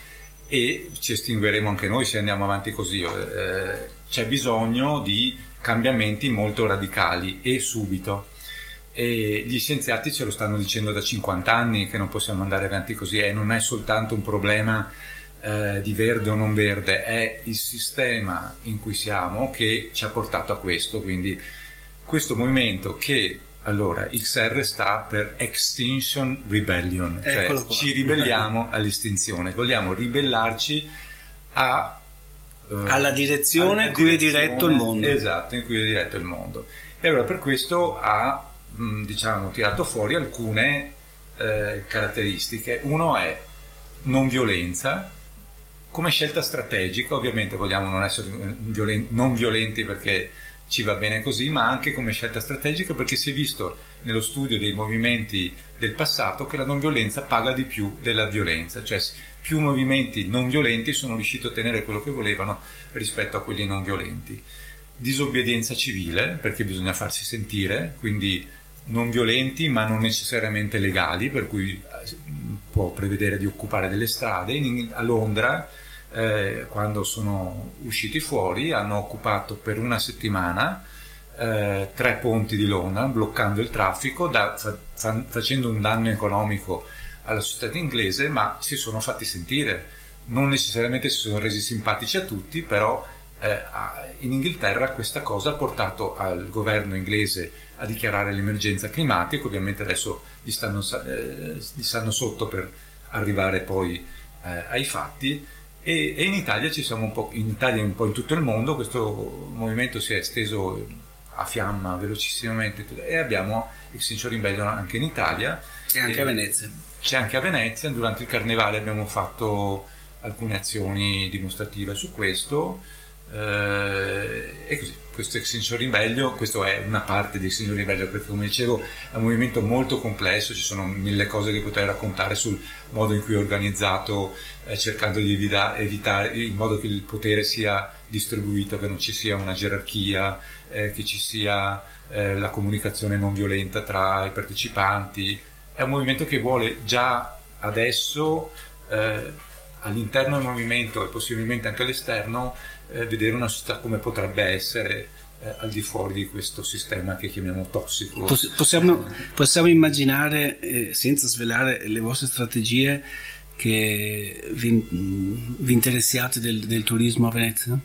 [SPEAKER 2] e ci estingueremo anche noi se andiamo avanti così. Eh, c'è bisogno di cambiamenti molto radicali e subito. E gli scienziati ce lo stanno dicendo da 50 anni che non possiamo andare avanti così e non è soltanto un problema eh, di verde o non verde, è il sistema in cui siamo che ci ha portato a questo. Quindi questo movimento che allora XR sta per Extinction Rebellion, cioè ci ribelliamo all'estinzione, vogliamo ribellarci a,
[SPEAKER 1] eh, alla direzione in cui è diretto il mondo.
[SPEAKER 2] Esatto, in cui è diretto il mondo. E allora per questo ha mh, diciamo, tirato fuori alcune eh, caratteristiche. Uno è non violenza, come scelta strategica, ovviamente vogliamo non essere violenti, non violenti perché ci va bene così, ma anche come scelta strategica perché si è visto nello studio dei movimenti del passato che la non violenza paga di più della violenza, cioè più movimenti non violenti sono riusciti a ottenere quello che volevano rispetto a quelli non violenti. Disobbedienza civile, perché bisogna farsi sentire, quindi non violenti ma non necessariamente legali, per cui eh, può prevedere di occupare delle strade. In, a Londra eh, quando sono usciti fuori, hanno occupato per una settimana eh, tre ponti di Londra, bloccando il traffico, da, fa, facendo un danno economico alla società inglese, ma si sono fatti sentire. Non necessariamente si sono resi simpatici a tutti, però eh, in Inghilterra questa cosa ha portato al governo inglese a dichiarare l'emergenza climatica, ovviamente adesso gli stanno, eh, gli stanno sotto per arrivare poi eh, ai fatti e, e, in Italia ci siamo un po', in Italia e un po' in tutto il mondo, questo movimento si è esteso a fiamma velocissimamente e abbiamo Extinction Rebellion anche in Italia.
[SPEAKER 1] E anche e, a Venezia.
[SPEAKER 2] C'è anche a Venezia, durante il carnevale abbiamo fatto alcune azioni dimostrative su questo e così questo Extinction Rebellion, questa è una parte di Extinction Rebellion perché come dicevo è un movimento molto complesso, ci sono mille cose che potrei raccontare sul modo in cui è organizzato eh, cercando di evita- evitare in modo che il potere sia distribuito, che non ci sia una gerarchia, eh, che ci sia eh, la comunicazione non violenta tra i partecipanti. È un movimento che vuole già adesso eh, all'interno del movimento e possibilmente anche all'esterno eh, vedere una società come potrebbe essere eh, al di fuori di questo sistema che chiamiamo tossico.
[SPEAKER 1] Poss- possiamo, possiamo, immaginare, eh, senza svelare le vostre strategie, che vi, vi interessiate del, del, turismo a Venezia?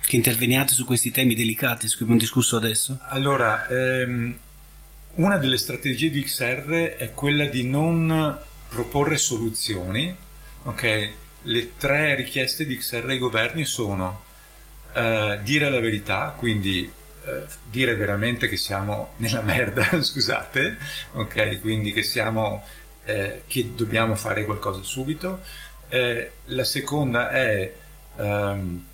[SPEAKER 1] Che interveniate su questi temi delicati su cui abbiamo discusso adesso?
[SPEAKER 2] Allora, ehm, una delle strategie di XR è quella di non proporre soluzioni, ok? Le tre richieste di XR ai governi sono uh, dire la verità, quindi uh, dire veramente che siamo nella merda, scusate, ok? Quindi che siamo, eh, che dobbiamo fare qualcosa subito. Eh, la seconda è um,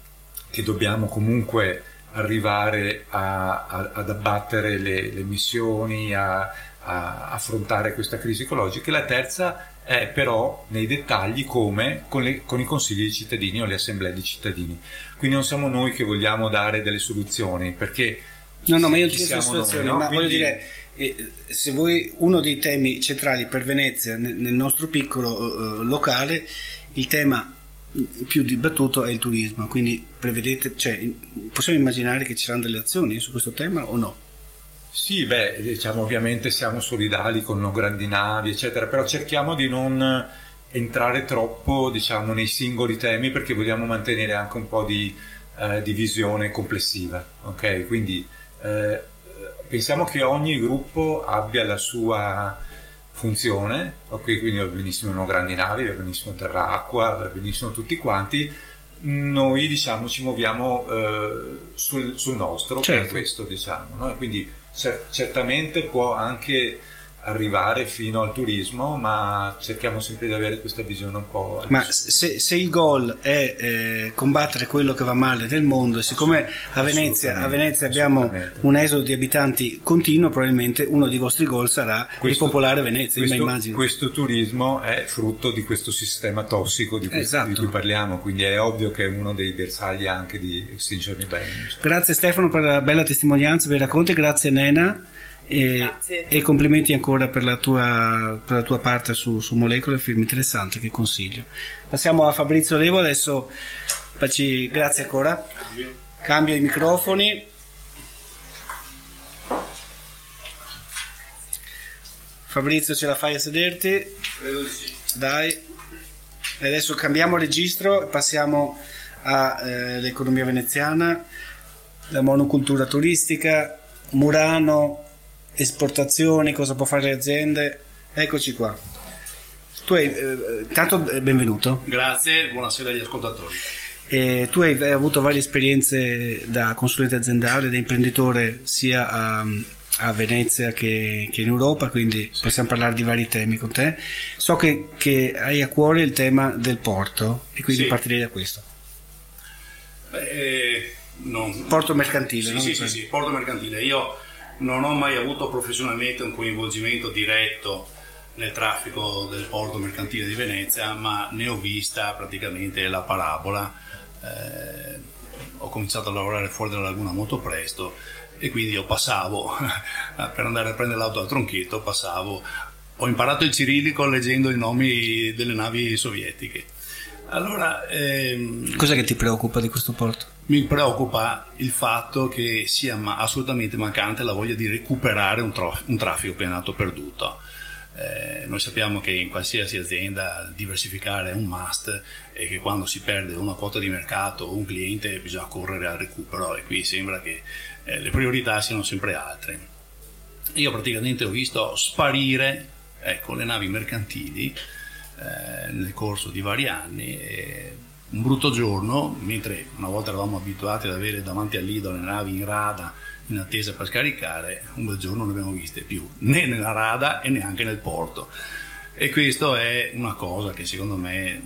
[SPEAKER 2] che dobbiamo comunque arrivare a, a, ad abbattere le, le emissioni, a, a affrontare questa crisi ecologica. E la terza è però nei dettagli come con, le, con, i consigli dei cittadini o le assemblee di cittadini. Quindi non siamo noi che vogliamo dare delle soluzioni, perché...
[SPEAKER 1] No, no, ma io ci siamo soluzioni, no? ma Quindi... voglio dire, eh, se voi uno dei temi centrali per Venezia nel, nostro piccolo uh, locale, il tema più dibattuto è il turismo, quindi prevedete, cioè, possiamo immaginare che ci saranno delle azioni su questo tema o no?
[SPEAKER 2] Sì, beh, diciamo ovviamente siamo solidali con no grandi navi, eccetera, però cerchiamo di non entrare troppo, diciamo, nei singoli temi perché vogliamo mantenere anche un po' di, eh, di visione complessiva, ok? Quindi eh, pensiamo che ogni gruppo abbia la sua funzione, ok? Quindi va benissimo no grandi navi, va benissimo terra-acqua, va benissimo tutti quanti, noi diciamo ci muoviamo eh, sul, sul, nostro certo. per questo diciamo, no? quindi certamente può anche arrivare fino al turismo, ma cerchiamo sempre di avere questa visione un po'.
[SPEAKER 1] Ma se, se il goal è eh, combattere quello che va male nel mondo, siccome a Venezia, a Venezia abbiamo un esodo di abitanti continuo, probabilmente uno dei vostri goal sarà questo, ripopolare Venezia.
[SPEAKER 2] Questo, questo, turismo è frutto di questo sistema tossico di cui, esatto. di cui, parliamo, quindi è ovvio che è uno dei bersagli anche di Extinction Rebellion.
[SPEAKER 1] Grazie Stefano per la bella testimonianza, per i racconti, grazie Nena. E, e, complimenti ancora per la tua, per la tua parte su, su Molecole, film interessante che consiglio. Passiamo a Fabrizio Levo adesso. Facci, grazie ancora. Cambio i microfoni. Fabrizio, ce la fai a sederti?
[SPEAKER 4] Credo di sì.
[SPEAKER 1] Dai. E adesso cambiamo registro e passiamo all'economia eh, veneziana, la monocultura turistica, Murano, esportazioni, cosa può fare le aziende. Eccoci qua. Tu hai, eh, tanto eh, benvenuto.
[SPEAKER 4] Grazie, buonasera agli ascoltatori.
[SPEAKER 1] Eh, tu hai, hai, avuto varie esperienze da consulente aziendale, da imprenditore sia a, a Venezia che, che, in Europa, quindi sì. possiamo parlare di vari temi con te. So che, che, hai a cuore il tema del porto e quindi sì. partirei da questo.
[SPEAKER 4] Beh, non...
[SPEAKER 1] Porto mercantile.
[SPEAKER 4] Sì, sì, sì, sì, porto mercantile. Io non ho mai avuto professionalmente un coinvolgimento diretto nel traffico del porto mercantile di Venezia, ma ne ho vista praticamente la parabola. Eh, ho cominciato a lavorare fuori dalla laguna molto presto e quindi io passavo per andare a prendere l'auto al tronchetto, passavo. Ho imparato il cirillico leggendo i nomi delle navi sovietiche. Allora,
[SPEAKER 1] ehm, Cos'è che ti preoccupa di questo porto?
[SPEAKER 4] Mi preoccupa il fatto che sia assolutamente mancante la voglia di recuperare un, trof- un traffico nato perduto. Eh, noi sappiamo che in qualsiasi azienda diversificare è un must e che quando si perde una quota di mercato o un cliente bisogna correre al recupero e qui sembra che eh, le priorità siano sempre altre. Io praticamente ho visto sparire ecco, le navi mercantili eh, nel corso di vari anni. E un brutto giorno, mentre una volta eravamo abituati ad avere davanti al lido le navi in rada in attesa per scaricare, un bel giorno non abbiamo viste più, né nella rada e neanche nel porto. E questo è una cosa che secondo me...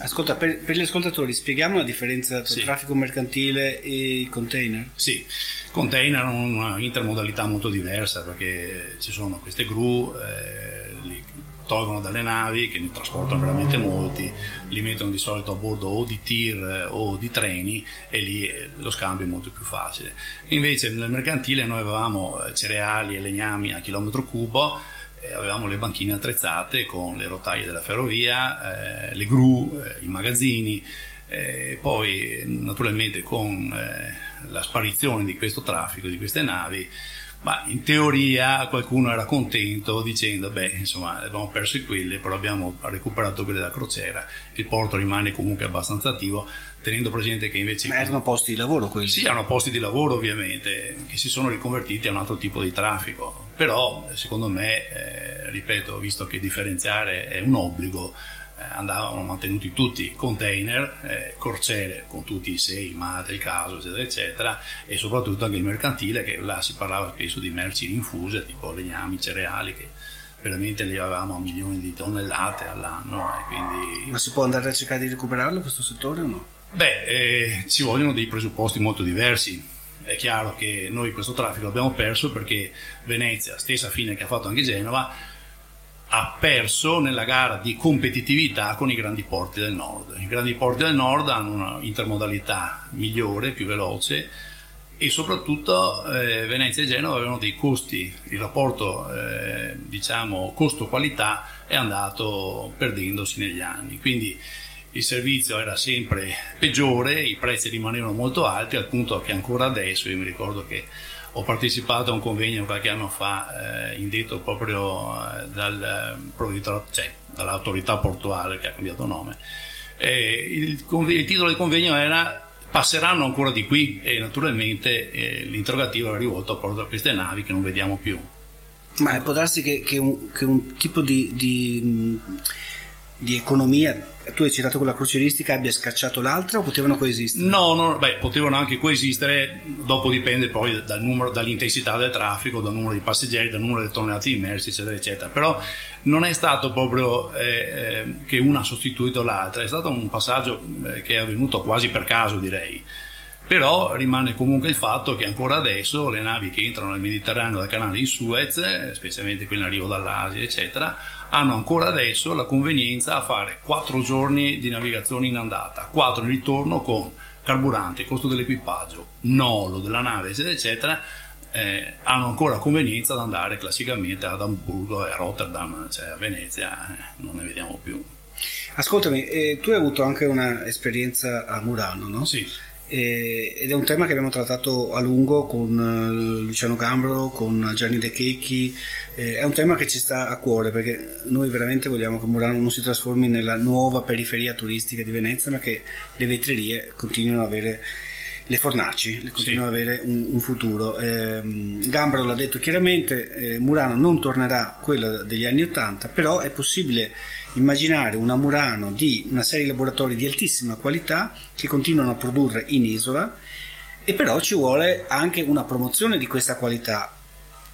[SPEAKER 1] Ascolta, per, per, gli ascoltatori spieghiamo la differenza tra sì. traffico mercantile e container?
[SPEAKER 4] Sì, container hanno una intermodalità molto diversa perché ci sono queste gru, eh, tolgono dalle navi che ne trasportano veramente molti, li mettono di solito a bordo o di tir o di treni e lì eh, lo scambio è molto più facile. Invece nel mercantile noi avevamo eh, cereali e legnami a chilometro cubo, avevamo le banchine attrezzate con le rotaie della ferrovia, eh, le gru, eh, i magazzini, eh, poi naturalmente con eh, la sparizione di questo traffico, di queste navi, ma in teoria qualcuno era contento dicendo beh insomma abbiamo perso quelle però abbiamo recuperato quelle da crociera. Il porto rimane comunque abbastanza attivo tenendo presente che invece
[SPEAKER 1] ma erano posti di lavoro quelli?
[SPEAKER 4] Sì erano posti di lavoro ovviamente che si sono riconvertiti a un altro tipo di traffico. Però secondo me eh, ripeto visto che differenziare è un obbligo andavano mantenuti tutti container, eh, corciere con tutti i sei, ma del caso, eccetera, eccetera, e soprattutto anche il mercantile, che là si parlava spesso di merci rinfuse, tipo legnami, cereali, che veramente li avevamo a milioni di tonnellate all'anno. Quindi...
[SPEAKER 1] Ma si può andare a cercare di recuperarlo questo settore o no?
[SPEAKER 4] Beh, eh, ci vogliono dei presupposti molto diversi. È chiaro che noi questo traffico l'abbiamo perso perché Venezia, stessa fine che ha fatto anche Genova, ha perso nella gara di competitività con i grandi porti del nord. I grandi porti del nord hanno una intermodalità migliore, più veloce e soprattutto eh, Venezia e Genova avevano dei costi, il rapporto eh, diciamo costo-qualità è andato perdendosi negli anni, quindi il servizio era sempre peggiore, i prezzi rimanevano molto alti al punto che ancora adesso, io mi ricordo che ho partecipato a un convegno qualche anno fa eh, indetto proprio eh, dal, cioè, dall'autorità portuale che ha cambiato nome. Il, il, titolo del convegno era passeranno ancora di qui e naturalmente eh, l'interrogativo era rivolto proprio a queste navi che non vediamo più.
[SPEAKER 1] Ma può darsi che, che, un, che un, tipo di, di, di economia tu hai citato quella crocieristica abbia scacciato l'altra o potevano coesistere?
[SPEAKER 4] No, no beh, potevano anche coesistere, dopo dipende poi dal numero, dall'intensità del traffico, dal numero di passeggeri, dal numero di tonnellate immersi, eccetera, eccetera. Però non è stato proprio eh, eh, che una ha sostituito l'altra, è stato un passaggio eh, che è avvenuto quasi per caso, direi. Però rimane comunque il fatto che ancora adesso le navi che entrano nel Mediterraneo dal canale di Suez, eh, specialmente quelle in arrivo dall'Asia, eccetera, hanno ancora adesso la convenienza a fare 4 giorni di navigazione in andata, 4 in ritorno con carburante, costo dell'equipaggio, nolo della nave, eccetera, eccetera, eh, hanno ancora convenienza ad andare classicamente ad Amburgo e a Rotterdam, cioè a Venezia, eh, non ne vediamo più.
[SPEAKER 1] Ascoltami, eh, tu hai avuto anche un'esperienza a Murano, no?
[SPEAKER 4] Sì
[SPEAKER 1] ed è un tema che abbiamo trattato a lungo con eh, Luciano Gambro, con Gianni De Checchi, è un tema che ci sta a cuore perché noi veramente vogliamo che Murano non si trasformi nella nuova periferia turistica di Venezia, ma che le vetrerie continuino ad avere le fornaci continuano sì. ad avere un, un futuro. Eh, Gambro l'ha detto chiaramente, eh, Murano non tornerà quella degli anni Ottanta, però è possibile immaginare una Murano di una serie di laboratori di altissima qualità che continuano a produrre in isola e però ci vuole anche una promozione di questa qualità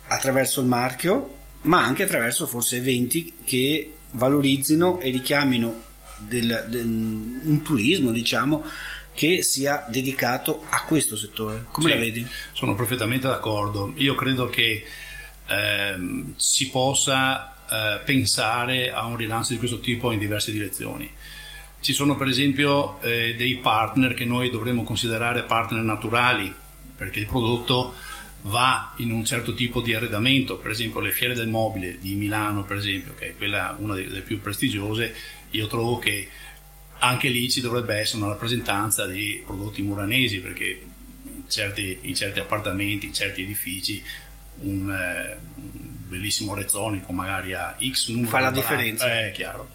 [SPEAKER 1] attraverso il marchio ma anche attraverso forse eventi che valorizzino e richiamino del, del, un turismo diciamo che sia dedicato a questo settore come
[SPEAKER 4] sì,
[SPEAKER 1] la vedi?
[SPEAKER 4] sono perfettamente d'accordo io credo che ehm, si possa eh, pensare a un rilancio di questo tipo in diverse direzioni. Ci sono per esempio eh, dei partner che noi dovremmo considerare partner naturali, perché il prodotto va in un certo tipo di arredamento, per esempio le fiere del mobile di Milano, per esempio, che è quella una delle più prestigiose, io trovo che anche lì ci dovrebbe essere una rappresentanza di prodotti muranesi, perché in certi, in certi appartamenti, in certi edifici, un, eh, bellissimo rezzonico magari a X numero
[SPEAKER 1] fa la differenza.
[SPEAKER 4] È chiaro.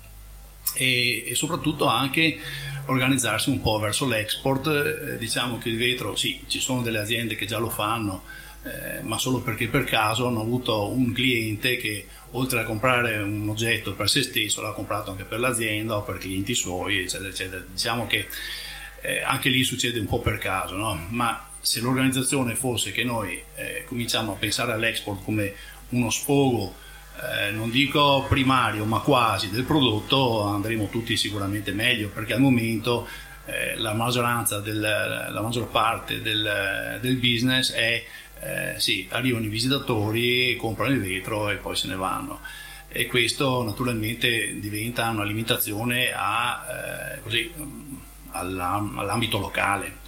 [SPEAKER 4] E, e, soprattutto anche organizzarsi un po' verso l'export eh, diciamo che il vetro sì ci sono delle aziende che già lo fanno eh, ma solo perché per caso hanno avuto un cliente che oltre a comprare un oggetto per se stesso l'ha comprato anche per l'azienda o per clienti suoi eccetera eccetera. Diciamo che eh, anche lì succede un po' per caso no? ma se l'organizzazione fosse che noi eh, cominciamo a pensare all'export come uno sfogo eh, non dico primario ma quasi del prodotto andremo tutti sicuramente meglio perché al momento eh, la maggioranza del, la maggior parte del, del business è eh, sì, arrivano i visitatori, comprano il vetro e poi se ne vanno. E questo naturalmente diventa una limitazione a, eh, così, all'ambito locale.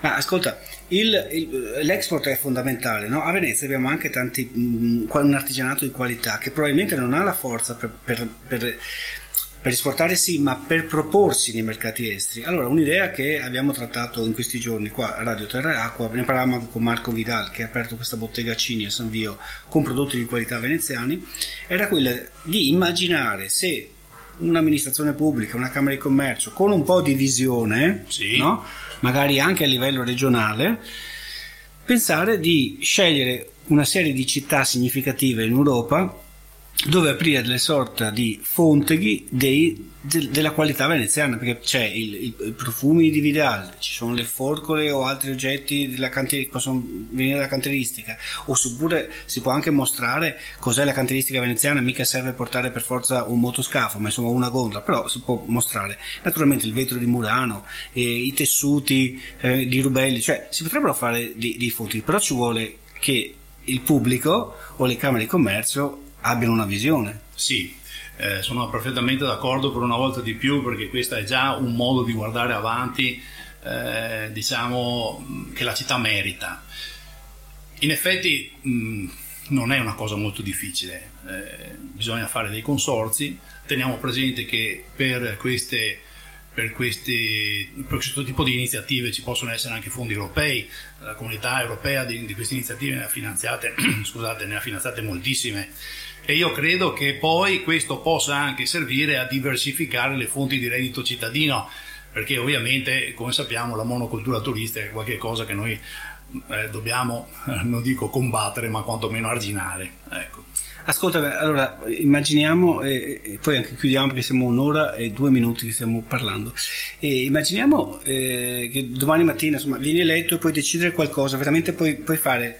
[SPEAKER 1] Ma ascolta, il, il, l'export è fondamentale, no? a Venezia abbiamo anche tanti, mh, un artigianato di qualità che probabilmente non ha la forza per, per, per per esportare sì, ma per proporsi nei mercati esteri. Allora, un'idea che abbiamo trattato in questi giorni qua a Radio Terra e Acqua, ne parlavamo anche con Marco Vidal che ha aperto questa bottega Cini a San Vio con prodotti di qualità veneziani, era quella di immaginare se un'amministrazione pubblica, una Camera di Commercio, con un po' di visione, sì. no? magari anche a livello regionale, pensare di scegliere una serie di città significative in Europa dove aprire delle sorte di fonteghi dei, de, della qualità veneziana perché c'è i profumi di Vidal ci sono le forcole o altri oggetti che possono venire dalla cantieristica oppure si può anche mostrare cos'è la cantieristica veneziana mica serve portare per forza un motoscafo ma insomma una gondola però si può mostrare. Naturalmente il vetro di Murano eh, i tessuti eh, di Rubelli cioè si potrebbero fare dei, dei fonti però ci vuole che il pubblico o le camere di commercio abbiano una visione.
[SPEAKER 4] Sì, eh, sono perfettamente d'accordo per una volta di più perché questo è già un modo di guardare avanti, eh, diciamo, che la città merita. In effetti mh, non è una cosa molto difficile, eh, bisogna fare dei consorzi, teniamo presente che per queste per, questi, per, questo tipo di iniziative ci possono essere anche fondi europei, la comunità europea di, di queste iniziative ne ha scusate, ne ha finanziate moltissime e io credo che poi questo possa anche servire a diversificare le fonti di reddito cittadino, perché ovviamente, come sappiamo, la monocultura turistica è qualcosa che noi eh, dobbiamo, eh, non dico combattere, ma quantomeno arginare. Ecco.
[SPEAKER 1] Ascolta, allora immaginiamo, e, e, poi anche chiudiamo perché siamo un'ora e due minuti che stiamo parlando. E immaginiamo eh, che domani mattina insomma, vieni eletto e puoi decidere qualcosa, veramente puoi, puoi fare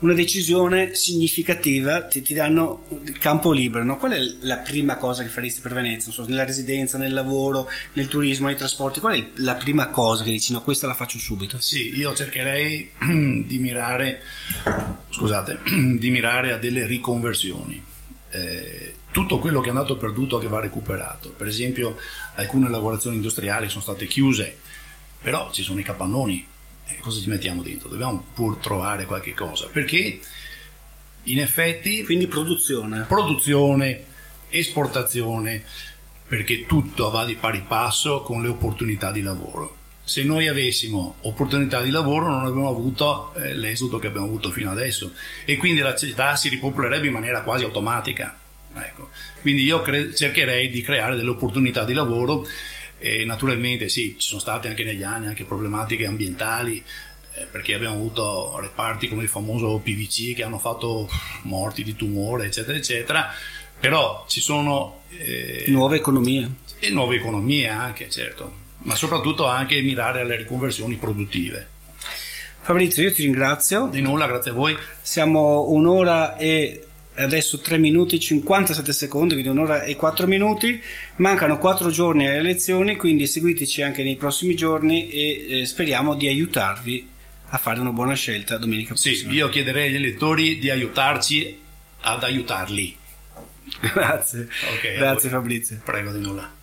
[SPEAKER 1] una decisione significativa, ti, ti danno il campo libero. No? Qual è la prima cosa che faresti per Venezia? So, nella residenza, nel lavoro, nel turismo, nei trasporti? Qual è la prima cosa che dici no, questa la faccio subito?
[SPEAKER 4] Sì, io cercherei di mirare, scusate, di mirare a delle riconversioni. Eh, tutto quello che è andato perduto che va recuperato. Per esempio, alcune lavorazioni industriali sono state chiuse, però ci sono i capannoni eh, cosa ci mettiamo dentro? Dobbiamo pur trovare qualche cosa, perché in effetti...
[SPEAKER 1] Quindi produzione.
[SPEAKER 4] Produzione, esportazione, perché tutto va di pari passo con le opportunità di lavoro. Se noi avessimo opportunità di lavoro non avremmo avuto eh, l'esodo che abbiamo avuto fino adesso e quindi la città si ripopolerebbe in maniera quasi automatica. Ecco. Quindi io cre- cercherei di creare delle opportunità di lavoro e naturalmente sì, ci sono state anche negli anni anche problematiche ambientali, eh, perché abbiamo avuto reparti come il famoso PVC che hanno fatto morti di tumore, eccetera, eccetera. Però ci sono...
[SPEAKER 1] Eh, nuove economie.
[SPEAKER 4] E nuove economie anche, certo, ma soprattutto anche mirare alle riconversioni produttive.
[SPEAKER 1] Fabrizio, io ti ringrazio.
[SPEAKER 4] Di nulla, grazie a voi.
[SPEAKER 1] Siamo un'ora e adesso 3 minuti e 57 secondi, quindi un'ora e 4 minuti. Mancano 4 giorni alle elezioni, quindi seguiteci anche nei prossimi giorni e eh, speriamo di aiutarvi a fare una buona scelta domenica prossima.
[SPEAKER 4] Sì, io chiederei agli elettori di aiutarci ad aiutarli.
[SPEAKER 1] Grazie. Okay, Grazie Fabrizio.
[SPEAKER 4] Prego di nulla.